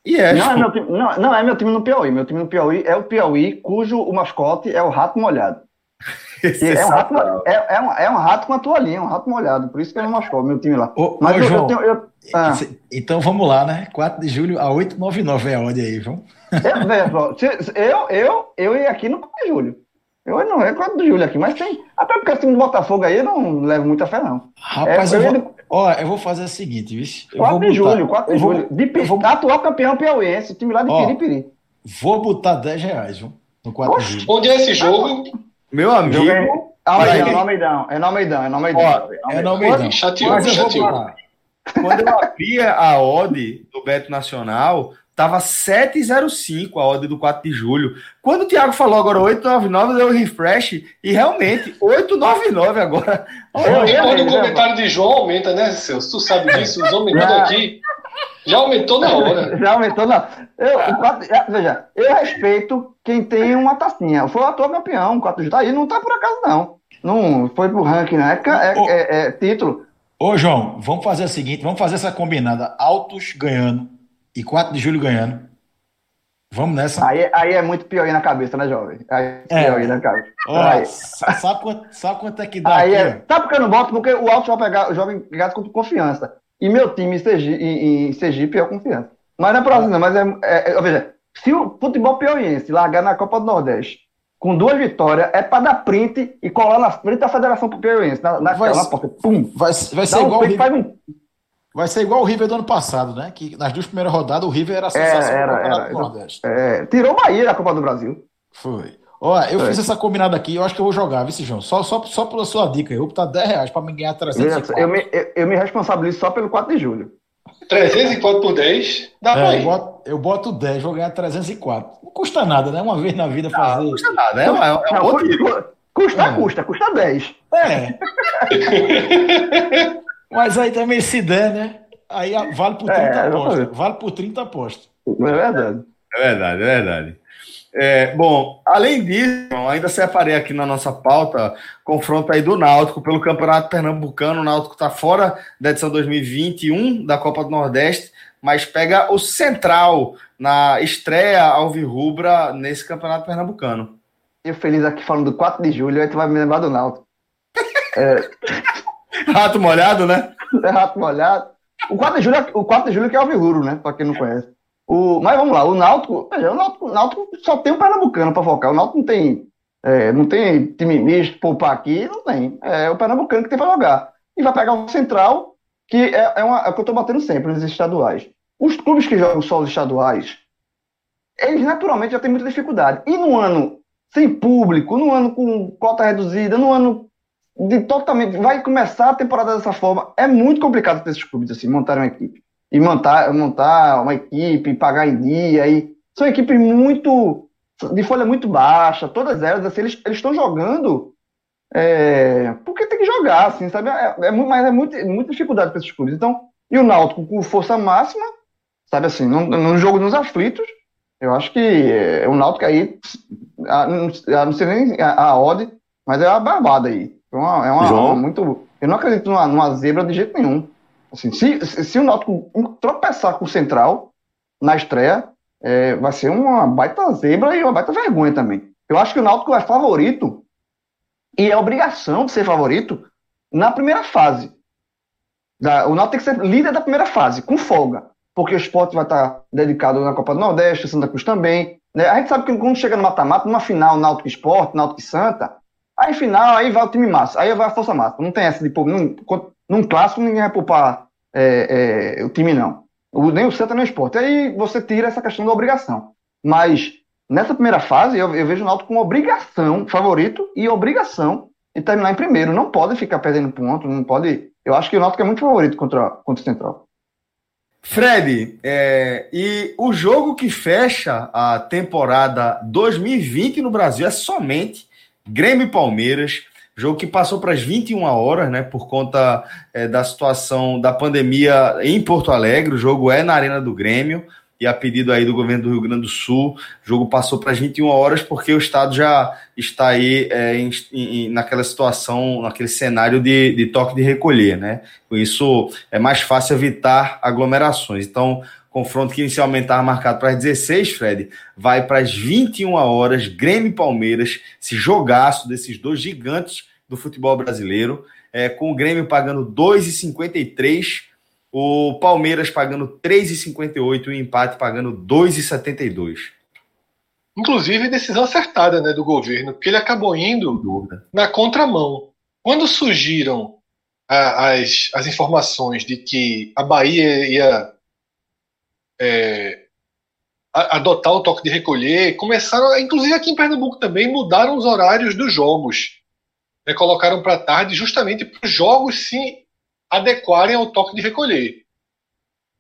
E é, não, é meu time, não, não, é meu time no Piauí. Meu time no Piauí é o Piauí, cujo o mascote é o rato molhado. [laughs] É um, rato, é, é, um, é um rato com a toalhinha, um rato molhado. Por isso que é o mascote, meu time lá. Ô, Mas ô, eu, João, eu tenho, eu, ah. Então vamos lá, né? 4 de julho a 899 é onde aí, João? [laughs] Eu, eu, eu, eu ia aqui no 4 de julho. Eu não é 4 de julho aqui, mas tem. Até porque o time do Botafogo aí eu não levo muita fé, não. Rapaz, é, eu, eu, vou, ó, eu vou fazer o seguinte, viu? 4 de julho, 4 de julho. De, vou, atual campeão piauiense, time lá de ó, Piripiri. Vou botar 10 reais, viu? No 4 de julho. Onde é esse jogo? Meu amigo. É Almeidão, no Almeidão, é no Almeidão, é no Almeidão. É no Almeidão. Chateou, chateou. Quando eu abria a odd do Beto Nacional, Tava 7,05 a odd do 4 de julho. Quando o Thiago falou agora 899, deu refresh e realmente 899 agora. Olha, e quando o comentário de João aumenta, né, Celso? Tu sabe disso? Os homens [laughs] aqui já aumentou na hora. [laughs] Já aumentou na. Eu, veja, eu respeito quem tem uma tacinha. Foi o atual campeão, o 4 de julho. Aí não tá por acaso, não. Não foi pro ranking, né? É, é, é, é título. Ô, João, vamos fazer o seguinte: vamos fazer essa combinada. Altos ganhando e 4 de julho ganhando. Vamos nessa. Aí, aí é muito pior aí na cabeça, né, jovem? Aí é pior aí na cabeça. Ó, sabe, quanto, sabe quanto é que [laughs] dá aí aqui, é, Sabe por que eu não boto? Porque o Alto vai pegar o jovem gato com confiança. E meu time em Sergipe, em, em Sergipe é o confiança. Mas não é próximo, não, mas é, é, é, Veja, se o futebol piauiense largar na Copa do Nordeste com duas vitórias, é para dar print e colar na frente da Federação Piauiense. Na, na, vai, na porta. Pum! Vai, vai ser um igual print, o River. Vai ser igual o River do ano passado, né? Que nas duas primeiras rodadas o River era a sensação é, era, era, do Nordeste. É, tirou o Bahia da Copa do Brasil. Foi. Olha, eu é. fiz essa combinada aqui, eu acho que eu vou jogar, viu, João? Só, só, só pela sua dica, eu vou botar 10 reais para me ganhar 304. Eu me, eu, eu me responsabilizo só pelo 4 de julho. 304 por 10? Dá é, pra ir. Eu boto, eu boto 10, vou ganhar 304. Não custa nada, né? Uma vez na vida fazer. Não, custa nada, é, é, é, é um Custa, é. custa, custa 10. É. [laughs] Mas aí também se der, né? Aí vale por 30 é, apostas. Vale por 30 apostas. É verdade. É verdade, é verdade. É, bom, além disso, ainda separei aqui na nossa pauta confronto aí do Náutico pelo Campeonato Pernambucano. O Náutico está fora da edição 2021 da Copa do Nordeste, mas pega o Central na estreia Alvirrubra nesse Campeonato Pernambucano. Eu feliz aqui falando do 4 de julho, aí tu vai me lembrar do Náutico. [laughs] É... Rato molhado, né? É rato molhado. O 4 de julho, é, o 4 de julho que é Alvirrubro, né? Pra quem não conhece. O, mas vamos lá, o Náutico, o Náutico, o Náutico só tem o Pernambucano para focar. O Náutico não tem, é, não tem time misto, poupar aqui, não tem. É o Pernambucano que tem para jogar. E vai pegar o Central, que é, é, uma, é o que eu estou batendo sempre nos estaduais. Os clubes que jogam só os estaduais, eles naturalmente já têm muita dificuldade. E no ano sem público, no ano com cota reduzida, no ano de totalmente. Vai começar a temporada dessa forma. É muito complicado para esses clubes assim, montarem uma equipe e montar, montar uma equipe, pagar em dia. E são equipes muito. de folha muito baixa, todas elas, assim, eles estão jogando é, porque tem que jogar, assim, sabe? É, é, mas é muito, muita dificuldade para esses clubes. Então, e o Náutico com força máxima, sabe assim, no, no jogo nos aflitos, eu acho que é, o Náutico aí, a, não, não sei nem a, a odd, mas é uma barbada aí. É uma, é uma, uma muito. Eu não acredito numa, numa zebra de jeito nenhum. Assim, se, se o Náutico tropeçar com o Central na estreia, é, vai ser uma baita zebra e uma baita vergonha também. Eu acho que o Náutico é favorito e é obrigação de ser favorito na primeira fase. Da, o Náutico tem que ser líder da primeira fase, com folga, porque o esporte vai estar dedicado na Copa do Nordeste, Santa Cruz também. Né? A gente sabe que quando chega no mata-mata, numa final Náutico Esporte, Náutico Santa, aí final, aí vai o time massa, aí vai a força massa. Não tem essa de, não, num clássico ninguém vai poupar é, é, o time, não. O, nem o Santa nem o esporte. Aí você tira essa questão da obrigação. Mas nessa primeira fase, eu, eu vejo o Náutico com obrigação, favorito e obrigação de terminar em primeiro. Não pode ficar perdendo ponto, não pode. Eu acho que o Náutico é muito favorito contra, contra o Central. Fred, é, e o jogo que fecha a temporada 2020 no Brasil é somente Grêmio e Palmeiras. Jogo que passou para as 21 horas, né? Por conta é, da situação da pandemia em Porto Alegre. O jogo é na Arena do Grêmio. e a pedido aí do governo do Rio Grande do Sul, o jogo passou para as 21 horas porque o Estado já está aí é, em, em, naquela situação, naquele cenário de, de toque de recolher, né? Com isso é mais fácil evitar aglomerações. Então, confronto que inicialmente estava marcado para as 16, Fred, vai para as 21 horas, Grêmio e Palmeiras, esse jogaço desses dois gigantes do futebol brasileiro, é, com o Grêmio pagando 2,53 o Palmeiras pagando 3,58 e o empate pagando 2,72. Inclusive, decisão acertada né, do governo, porque ele acabou indo na contramão. Quando surgiram a, as, as informações de que a Bahia ia é, adotar o toque de recolher, começaram, inclusive aqui em Pernambuco também, mudaram os horários dos jogos. Né, colocaram para tarde justamente para os jogos se adequarem ao toque de recolher.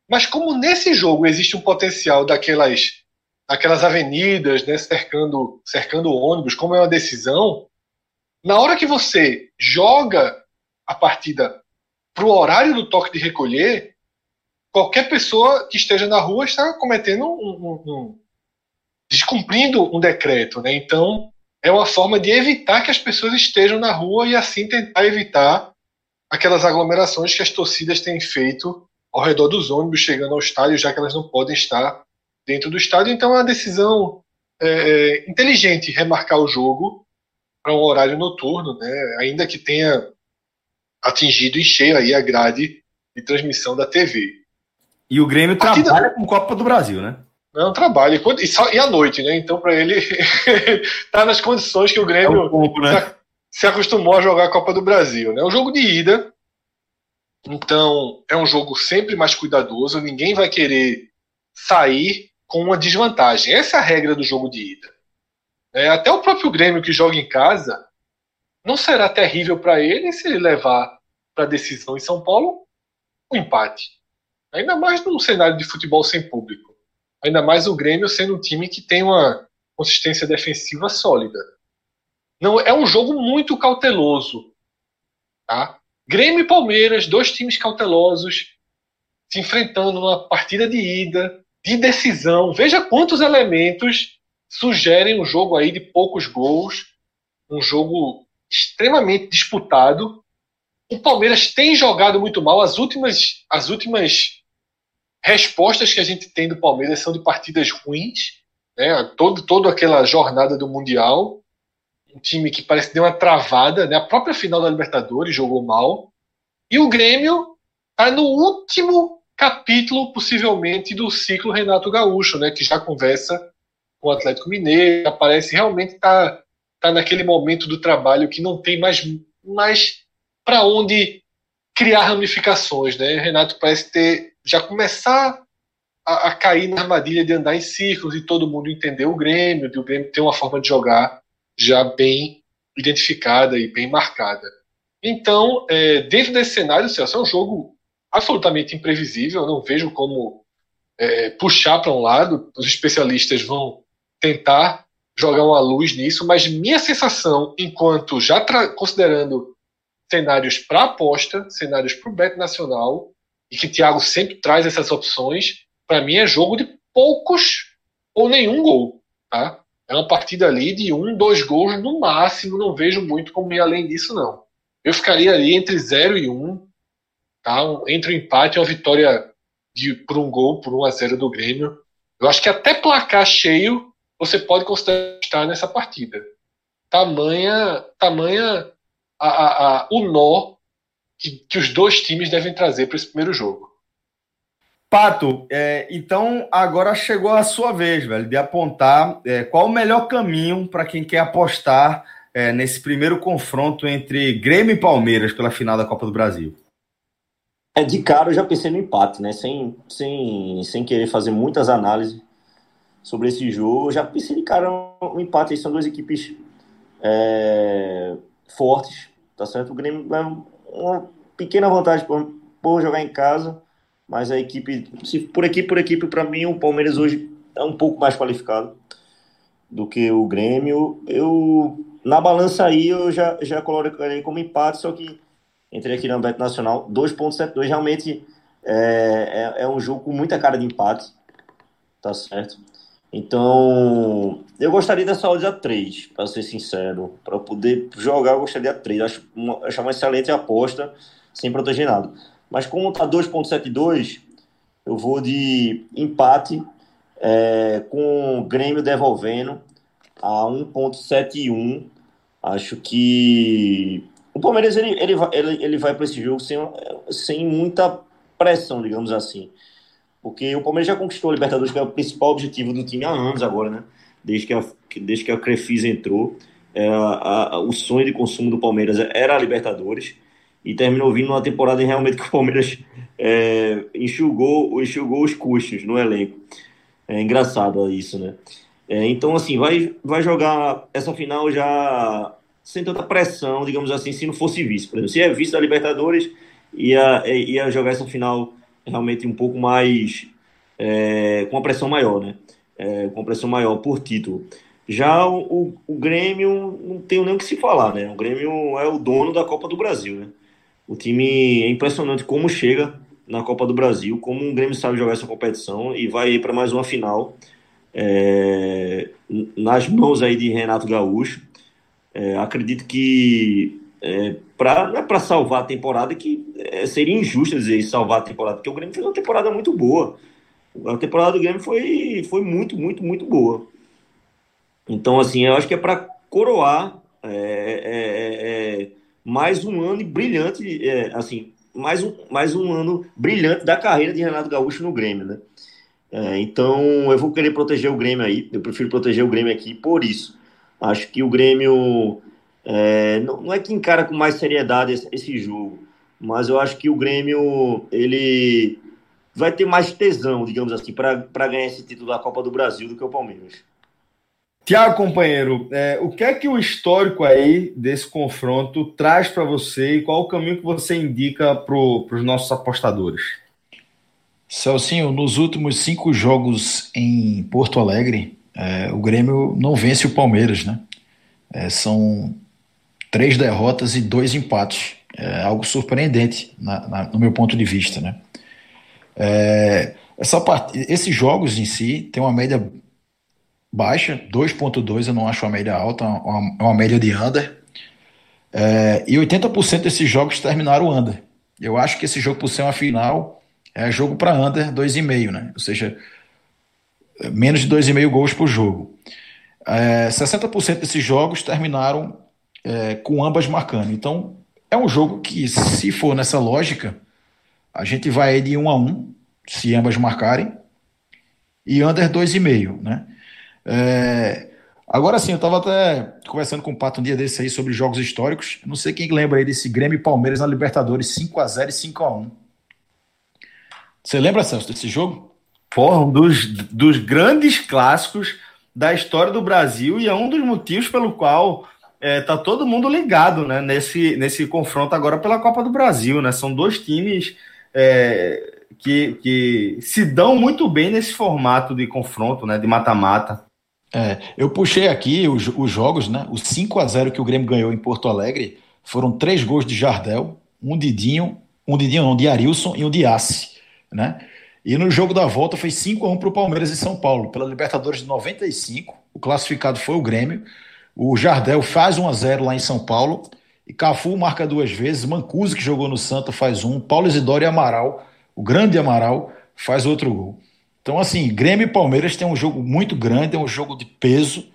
Mas como nesse jogo existe um potencial daquelas aquelas avenidas, né, cercando cercando ônibus, como é uma decisão, na hora que você joga a partida para o horário do toque de recolher, qualquer pessoa que esteja na rua está cometendo um, um, um descumprindo um decreto, né? Então é uma forma de evitar que as pessoas estejam na rua e assim tentar evitar aquelas aglomerações que as torcidas têm feito ao redor dos ônibus chegando ao estádio, já que elas não podem estar dentro do estádio. Então é uma decisão é, é inteligente remarcar o jogo para um horário noturno, né? ainda que tenha atingido e cheio aí a grade de transmissão da TV. E o Grêmio Partida... trabalha com Copa do Brasil, né? Não, trabalha. E, só, e à noite, né? Então, para ele, [laughs] tá nas condições que o Grêmio é um pouco, né? se acostumou a jogar a Copa do Brasil. Né? É um jogo de ida, então é um jogo sempre mais cuidadoso, ninguém vai querer sair com uma desvantagem. Essa é a regra do jogo de ida. É, até o próprio Grêmio que joga em casa não será terrível para ele se ele levar para a decisão em São Paulo o um empate. Ainda mais num cenário de futebol sem público. Ainda mais o Grêmio sendo um time que tem uma consistência defensiva sólida. Não é um jogo muito cauteloso, tá? Grêmio e Palmeiras, dois times cautelosos, se enfrentando numa partida de ida, de decisão. Veja quantos elementos sugerem um jogo aí de poucos gols, um jogo extremamente disputado. O Palmeiras tem jogado muito mal. As últimas, as últimas respostas que a gente tem do Palmeiras são de partidas ruins, né? Todo, toda aquela jornada do Mundial um time que parece que deu uma travada, né? A própria final da Libertadores jogou mal. E o Grêmio está no último capítulo, possivelmente, do ciclo Renato Gaúcho, né? Que já conversa com o Atlético Mineiro, parece realmente tá, tá naquele momento do trabalho que não tem mais, mais para onde criar ramificações, né? Renato parece ter já começar a, a, cair na armadilha de andar em círculos e todo mundo entender o Grêmio, de o Grêmio ter uma forma de jogar já bem identificada e bem marcada. Então, é, dentro desse cenário, Celso, é um jogo absolutamente imprevisível. Eu não vejo como é, puxar para um lado. Os especialistas vão tentar jogar uma luz nisso, mas minha sensação, enquanto já considerando cenários para aposta, cenários para o Bet Nacional, e que Thiago sempre traz essas opções, para mim é jogo de poucos ou nenhum gol. Tá? É uma partida ali de um, dois gols no máximo. Não vejo muito como ir além disso, não. Eu ficaria ali entre 0 e 1, um, tá? entre o um empate e uma vitória de, por um gol, por 1 um a 0 do Grêmio. Eu acho que até placar cheio você pode considerar estar nessa partida. Tamanha, tamanha a, a, a, o nó que, que os dois times devem trazer para esse primeiro jogo. Pato, é, então agora chegou a sua vez, velho, de apontar é, qual o melhor caminho para quem quer apostar é, nesse primeiro confronto entre Grêmio e Palmeiras pela final da Copa do Brasil. É de cara eu já pensei no empate, né? Sem, sem, sem querer fazer muitas análises sobre esse jogo, eu já pensei de cara um empate. Aí são duas equipes é, fortes, tá certo? O Grêmio é uma pequena vantagem por, por jogar em casa mas a equipe, se por equipe por equipe, para mim o Palmeiras hoje é um pouco mais qualificado do que o Grêmio. Eu na balança aí eu já já colocaria como empate, só que entrei aqui na Bet Nacional 2.72 realmente é, é, é, um jogo com muita cara de empate. tá certo? Então, eu gostaria dessa odd a 3, para ser sincero. Para poder jogar, eu gostaria de 3. Acho uma, acho uma excelente aposta, sem proteger nada. Mas como tá 2.72, eu vou de empate é, com o Grêmio devolvendo a 1.71. Acho que o Palmeiras ele, ele, ele, ele vai para esse jogo sem, sem muita pressão, digamos assim. Porque o Palmeiras já conquistou a Libertadores, que é o principal objetivo do time há anos agora, né? Desde que a, desde que a Crefisa entrou. É, a, a, o sonho de consumo do Palmeiras era a Libertadores. E terminou vindo uma temporada em realmente que o Palmeiras é, enxugou, enxugou os custos no elenco. É engraçado isso, né? É, então, assim, vai, vai jogar essa final já sem tanta pressão, digamos assim, se não fosse vice. Por exemplo, se é vice da Libertadores, ia, ia jogar essa final realmente um pouco mais é, com a pressão maior, né? É, com a pressão maior por título. Já o, o, Grêmio não tem nem o que se falar, né? O Grêmio é o dono da Copa do Brasil, né? O time é impressionante como chega na Copa do Brasil, como o Grêmio sabe jogar essa competição e vai para mais uma final é, nas mãos aí de Renato Gaúcho. É, acredito que é, pra, não é para salvar a temporada, que é, seria injusto dizer salvar a temporada, porque o Grêmio fez uma temporada muito boa. A temporada do Grêmio foi, foi muito, muito, muito boa. Então, assim, eu acho que é para coroar é, é, é, é, mais um ano brilhante, assim, mais um, mais um ano brilhante da carreira de Renato Gaúcho no Grêmio, né? então, eu vou querer proteger o Grêmio aí, eu prefiro proteger o Grêmio aqui por isso. Acho que o Grêmio é, não, não, é que encara com mais seriedade esse, esse, jogo, mas eu acho que o Grêmio ele vai ter mais tesão, digamos assim, para ganhar esse título da Copa do Brasil do que o Palmeiras. Tiago, companheiro, é, o que é que o histórico aí desse confronto traz para você e qual o caminho que você indica para os nossos apostadores? Celcinho, nos últimos cinco jogos em Porto Alegre, é, o Grêmio não vence o Palmeiras, né? É, são três derrotas e dois empates. É algo surpreendente na, na, no meu ponto de vista, né? É, essa part... Esses jogos em si tem uma média baixa, 2.2 eu não acho uma média alta, é uma, uma média de under. É, e 80% desses jogos terminaram under. Eu acho que esse jogo, por ser uma final, é jogo para under 2,5, né? Ou seja, menos de 2,5 gols por jogo. É, 60% desses jogos terminaram é, com ambas marcando. Então, é um jogo que, se for nessa lógica, a gente vai de 1 um a 1, um, se ambas marcarem, e under 2,5, né? É, agora sim, eu estava até conversando com o Pato um dia desse aí sobre jogos históricos. Não sei quem lembra aí desse Grêmio e Palmeiras na Libertadores 5 a 0 e 5 a 1 Você lembra, Celso, desse jogo? Porra, um dos, dos grandes clássicos da história do Brasil e é um dos motivos pelo qual é, tá todo mundo ligado né, nesse, nesse confronto agora pela Copa do Brasil. Né? São dois times é, que, que se dão muito bem nesse formato de confronto, né, de mata-mata. É, eu puxei aqui os, os jogos, né? O 5 a 0 que o Grêmio ganhou em Porto Alegre foram três gols de Jardel, um de Dinho, um de Dinho, não, de Arilson e um de Assi, né? E no jogo da volta foi 5 a 1 para o Palmeiras em São Paulo, pela Libertadores de 95. O classificado foi o Grêmio. O Jardel faz 1 a 0 lá em São Paulo. E Cafu marca duas vezes. Mancuso, que jogou no Santa, faz um. Paulo Isidoro e Amaral, o grande Amaral, faz outro gol. Então, assim, Grêmio e Palmeiras tem um jogo muito grande, é um jogo de peso.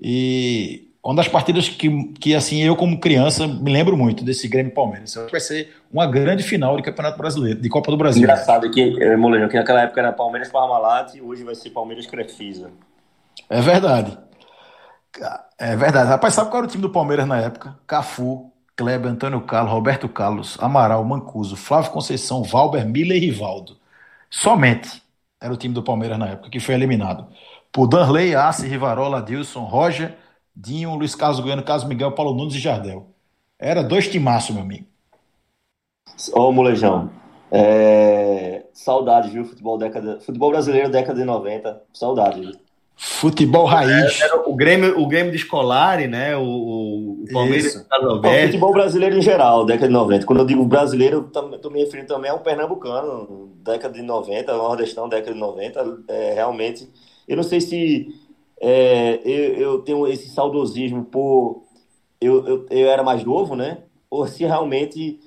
E uma das partidas que, que assim, eu como criança me lembro muito desse Grêmio e Palmeiras. Vai ser uma grande final de Campeonato Brasileiro, de Copa do Brasil. Engraçado que, eh, Molejo, que naquela época era Palmeiras Parmalat e hoje vai ser Palmeiras Crefisa. É verdade. É verdade. Rapaz, sabe qual era o time do Palmeiras na época? Cafu, Kleber, Antônio Carlos, Roberto Carlos, Amaral, Mancuso, Flávio Conceição, Valber, Miller e Rivaldo. Somente era o time do Palmeiras na época, que foi eliminado. Por Danley, Assi, Rivarola, Dilson, Roger, Dinho, Luiz Carlos Goiano, Carlos Miguel, Paulo Nunes e Jardel. Era dois timaços, meu amigo. Ô, Molejão, é... saudade, viu? Futebol, década... Futebol brasileiro, década de 90. Saudade, viu? Futebol raiz. Era o Grêmio, o Grêmio de Escolari, né? O, o Palmeiras o futebol brasileiro em geral, década de 90. Quando eu digo brasileiro, estou me referindo também ao pernambucano, década de 90, nordestão, década de 90. É, realmente, eu não sei se é, eu, eu, tenho esse saudosismo por eu, eu, eu, era mais novo, né? Ou se realmente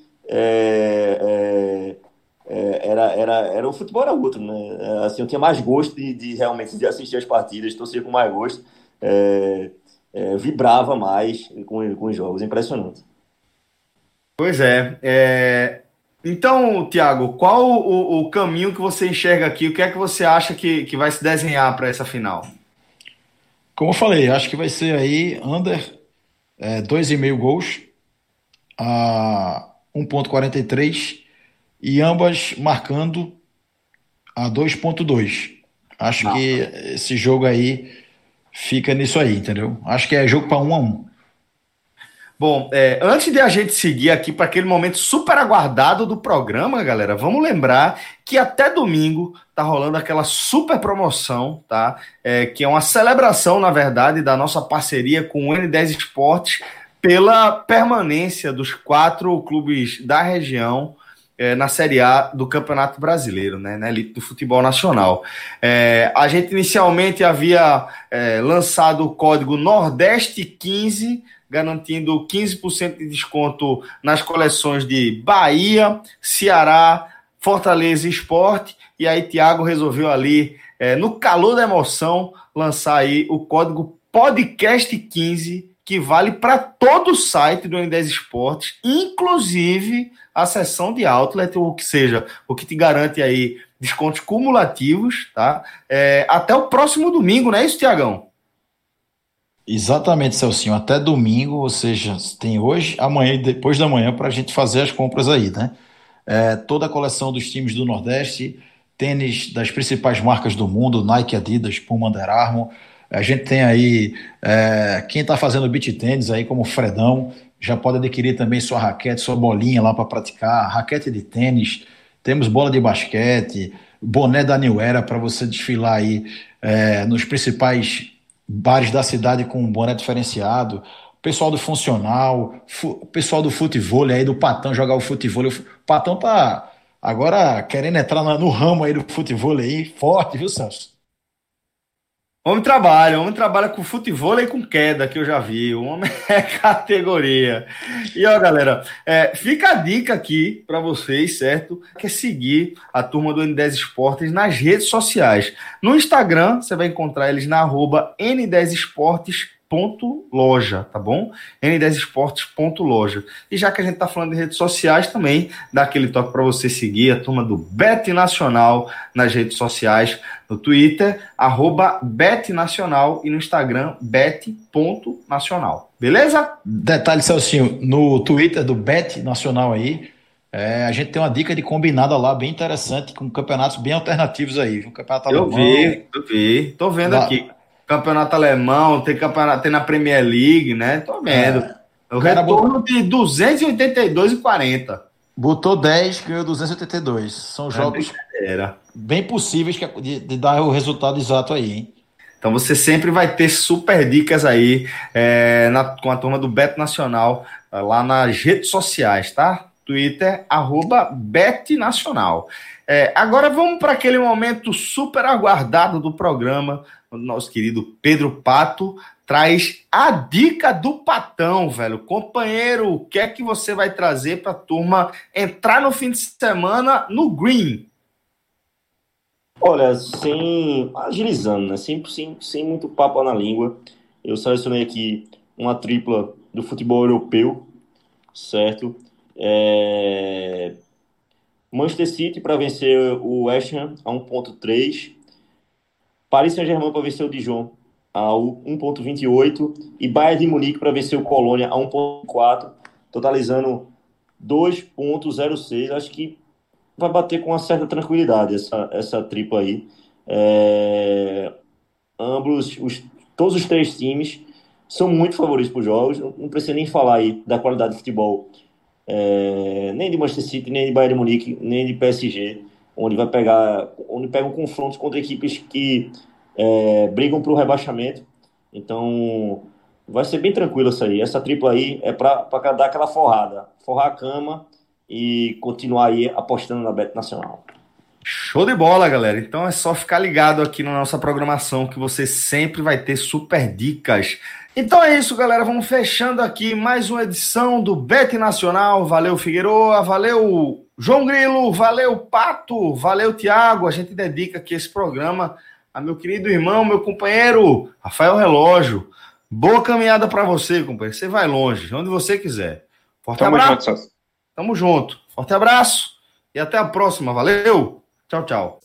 é, era, era, era o futebol era outro, né? É, assim, eu tinha mais gosto de, de realmente de assistir as partidas, torcia com mais gosto, é, é, vibrava mais com, com os jogos, impressionante. Pois é, é... Então, Tiago, qual o, o, caminho que você enxerga aqui? O que é que você acha que, que vai se desenhar para essa final? Como eu falei, acho que vai ser aí under é, 2,5 gols a 1,43 e ambas marcando a 2.2. Acho Não. que esse jogo aí fica nisso aí, entendeu? Acho que é jogo para um a um. Bom, é, antes de a gente seguir aqui para aquele momento super aguardado do programa, galera, vamos lembrar que até domingo tá rolando aquela super promoção, tá? É, que é uma celebração, na verdade, da nossa parceria com o N10 Esportes pela permanência dos quatro clubes da região é, na Série A do Campeonato Brasileiro, né, na elite do futebol nacional. É, a gente inicialmente havia é, lançado o código Nordeste 15, garantindo 15% de desconto nas coleções de Bahia, Ceará, Fortaleza e Esporte. E aí, Thiago resolveu ali, é, no calor da emoção, lançar aí o código Podcast 15 que vale para todo o site do N10 Esportes, inclusive a seção de outlet, ou que seja, o que te garante aí descontos cumulativos, tá? É, até o próximo domingo, não é isso, Tiagão? Exatamente, Celcinho. Até domingo, ou seja, tem hoje, amanhã e depois da manhã para a gente fazer as compras aí, né? É, toda a coleção dos times do Nordeste, tênis das principais marcas do mundo, Nike, Adidas, Puma, Under Armour. A gente tem aí é, quem está fazendo beat tênis aí, como o Fredão, já pode adquirir também sua raquete, sua bolinha lá para praticar, raquete de tênis, temos bola de basquete, boné da New Era para você desfilar aí é, nos principais bares da cidade com um boné diferenciado, pessoal do funcional, pessoal do futebol aí, do Patão jogar o futebol. O Patão tá agora querendo entrar no ramo aí do futebol aí, forte, viu, Celso? Homem trabalha, homem trabalha com futebol e com queda, que eu já vi. O homem [laughs] é categoria. E ó, galera, é, fica a dica aqui para vocês, certo? Que é seguir a turma do N10 Esportes nas redes sociais. No Instagram, você vai encontrar eles na arroba N10 Esportes loja, tá bom? N10esportes.loja. E já que a gente tá falando de redes sociais também, dá aquele toque para você seguir a turma do Bet Nacional nas redes sociais, no Twitter, arroba Bet Nacional e no Instagram, bet.nacional. Beleza? Detalhe, Celcinho, no Twitter do Bet Nacional aí, é, a gente tem uma dica de combinada lá bem interessante, com campeonatos bem alternativos aí. Um campeonato eu alemão, vi, eu vi, tô vendo lá, aqui campeonato alemão, tem campeonato, tem na Premier League, né? Tô vendo. É. O retorno botou... de 282,40. Botou 10, ganhou 282. São é jogos bem possíveis de, de, dar o resultado exato aí, hein? Então você sempre vai ter super dicas aí é, na, com a turma do Beto Nacional lá nas redes sociais, tá? Twitter, arroba Bet Nacional. É, agora vamos para aquele momento super aguardado do programa, o nosso querido Pedro Pato traz a dica do Patão, velho. Companheiro, o que é que você vai trazer para a turma entrar no fim de semana no Green? Olha, sem agilizando, né? Sem, sem, sem muito papo na língua, eu selecionei aqui uma tripla do futebol europeu, certo? É... Manchester City para vencer o West Ham a 1.3 Paris Saint-Germain para vencer o Dijon a 1.28 e Bayern de Munique para vencer o Colônia a 1.4, totalizando 2.06. Acho que vai bater com uma certa tranquilidade essa, essa tripla aí. É... Ambos, os, todos os três times são muito favoritos para os jogos. Não precisa nem falar aí da qualidade de futebol, é... nem de Manchester City, nem de Bayern de Munique, nem de PSG onde vai pegar, onde pegam confrontos contra equipes que é, brigam para o rebaixamento. Então, vai ser bem tranquilo isso aí. Essa tripla aí é para dar aquela forrada, forrar a cama e continuar aí apostando na Bet Nacional. Show de bola, galera. Então é só ficar ligado aqui na nossa programação que você sempre vai ter super dicas. Então é isso, galera. Vamos fechando aqui mais uma edição do Bet Nacional. Valeu, Figueroa. Valeu, João Grilo. Valeu, Pato. Valeu, Tiago. A gente dedica aqui esse programa a meu querido irmão, meu companheiro, Rafael Relógio. Boa caminhada para você, companheiro. Você vai longe, onde você quiser. Forte Tamo abraço. Junto, Tamo junto. Forte abraço e até a próxima. Valeu. Tchau, tchau.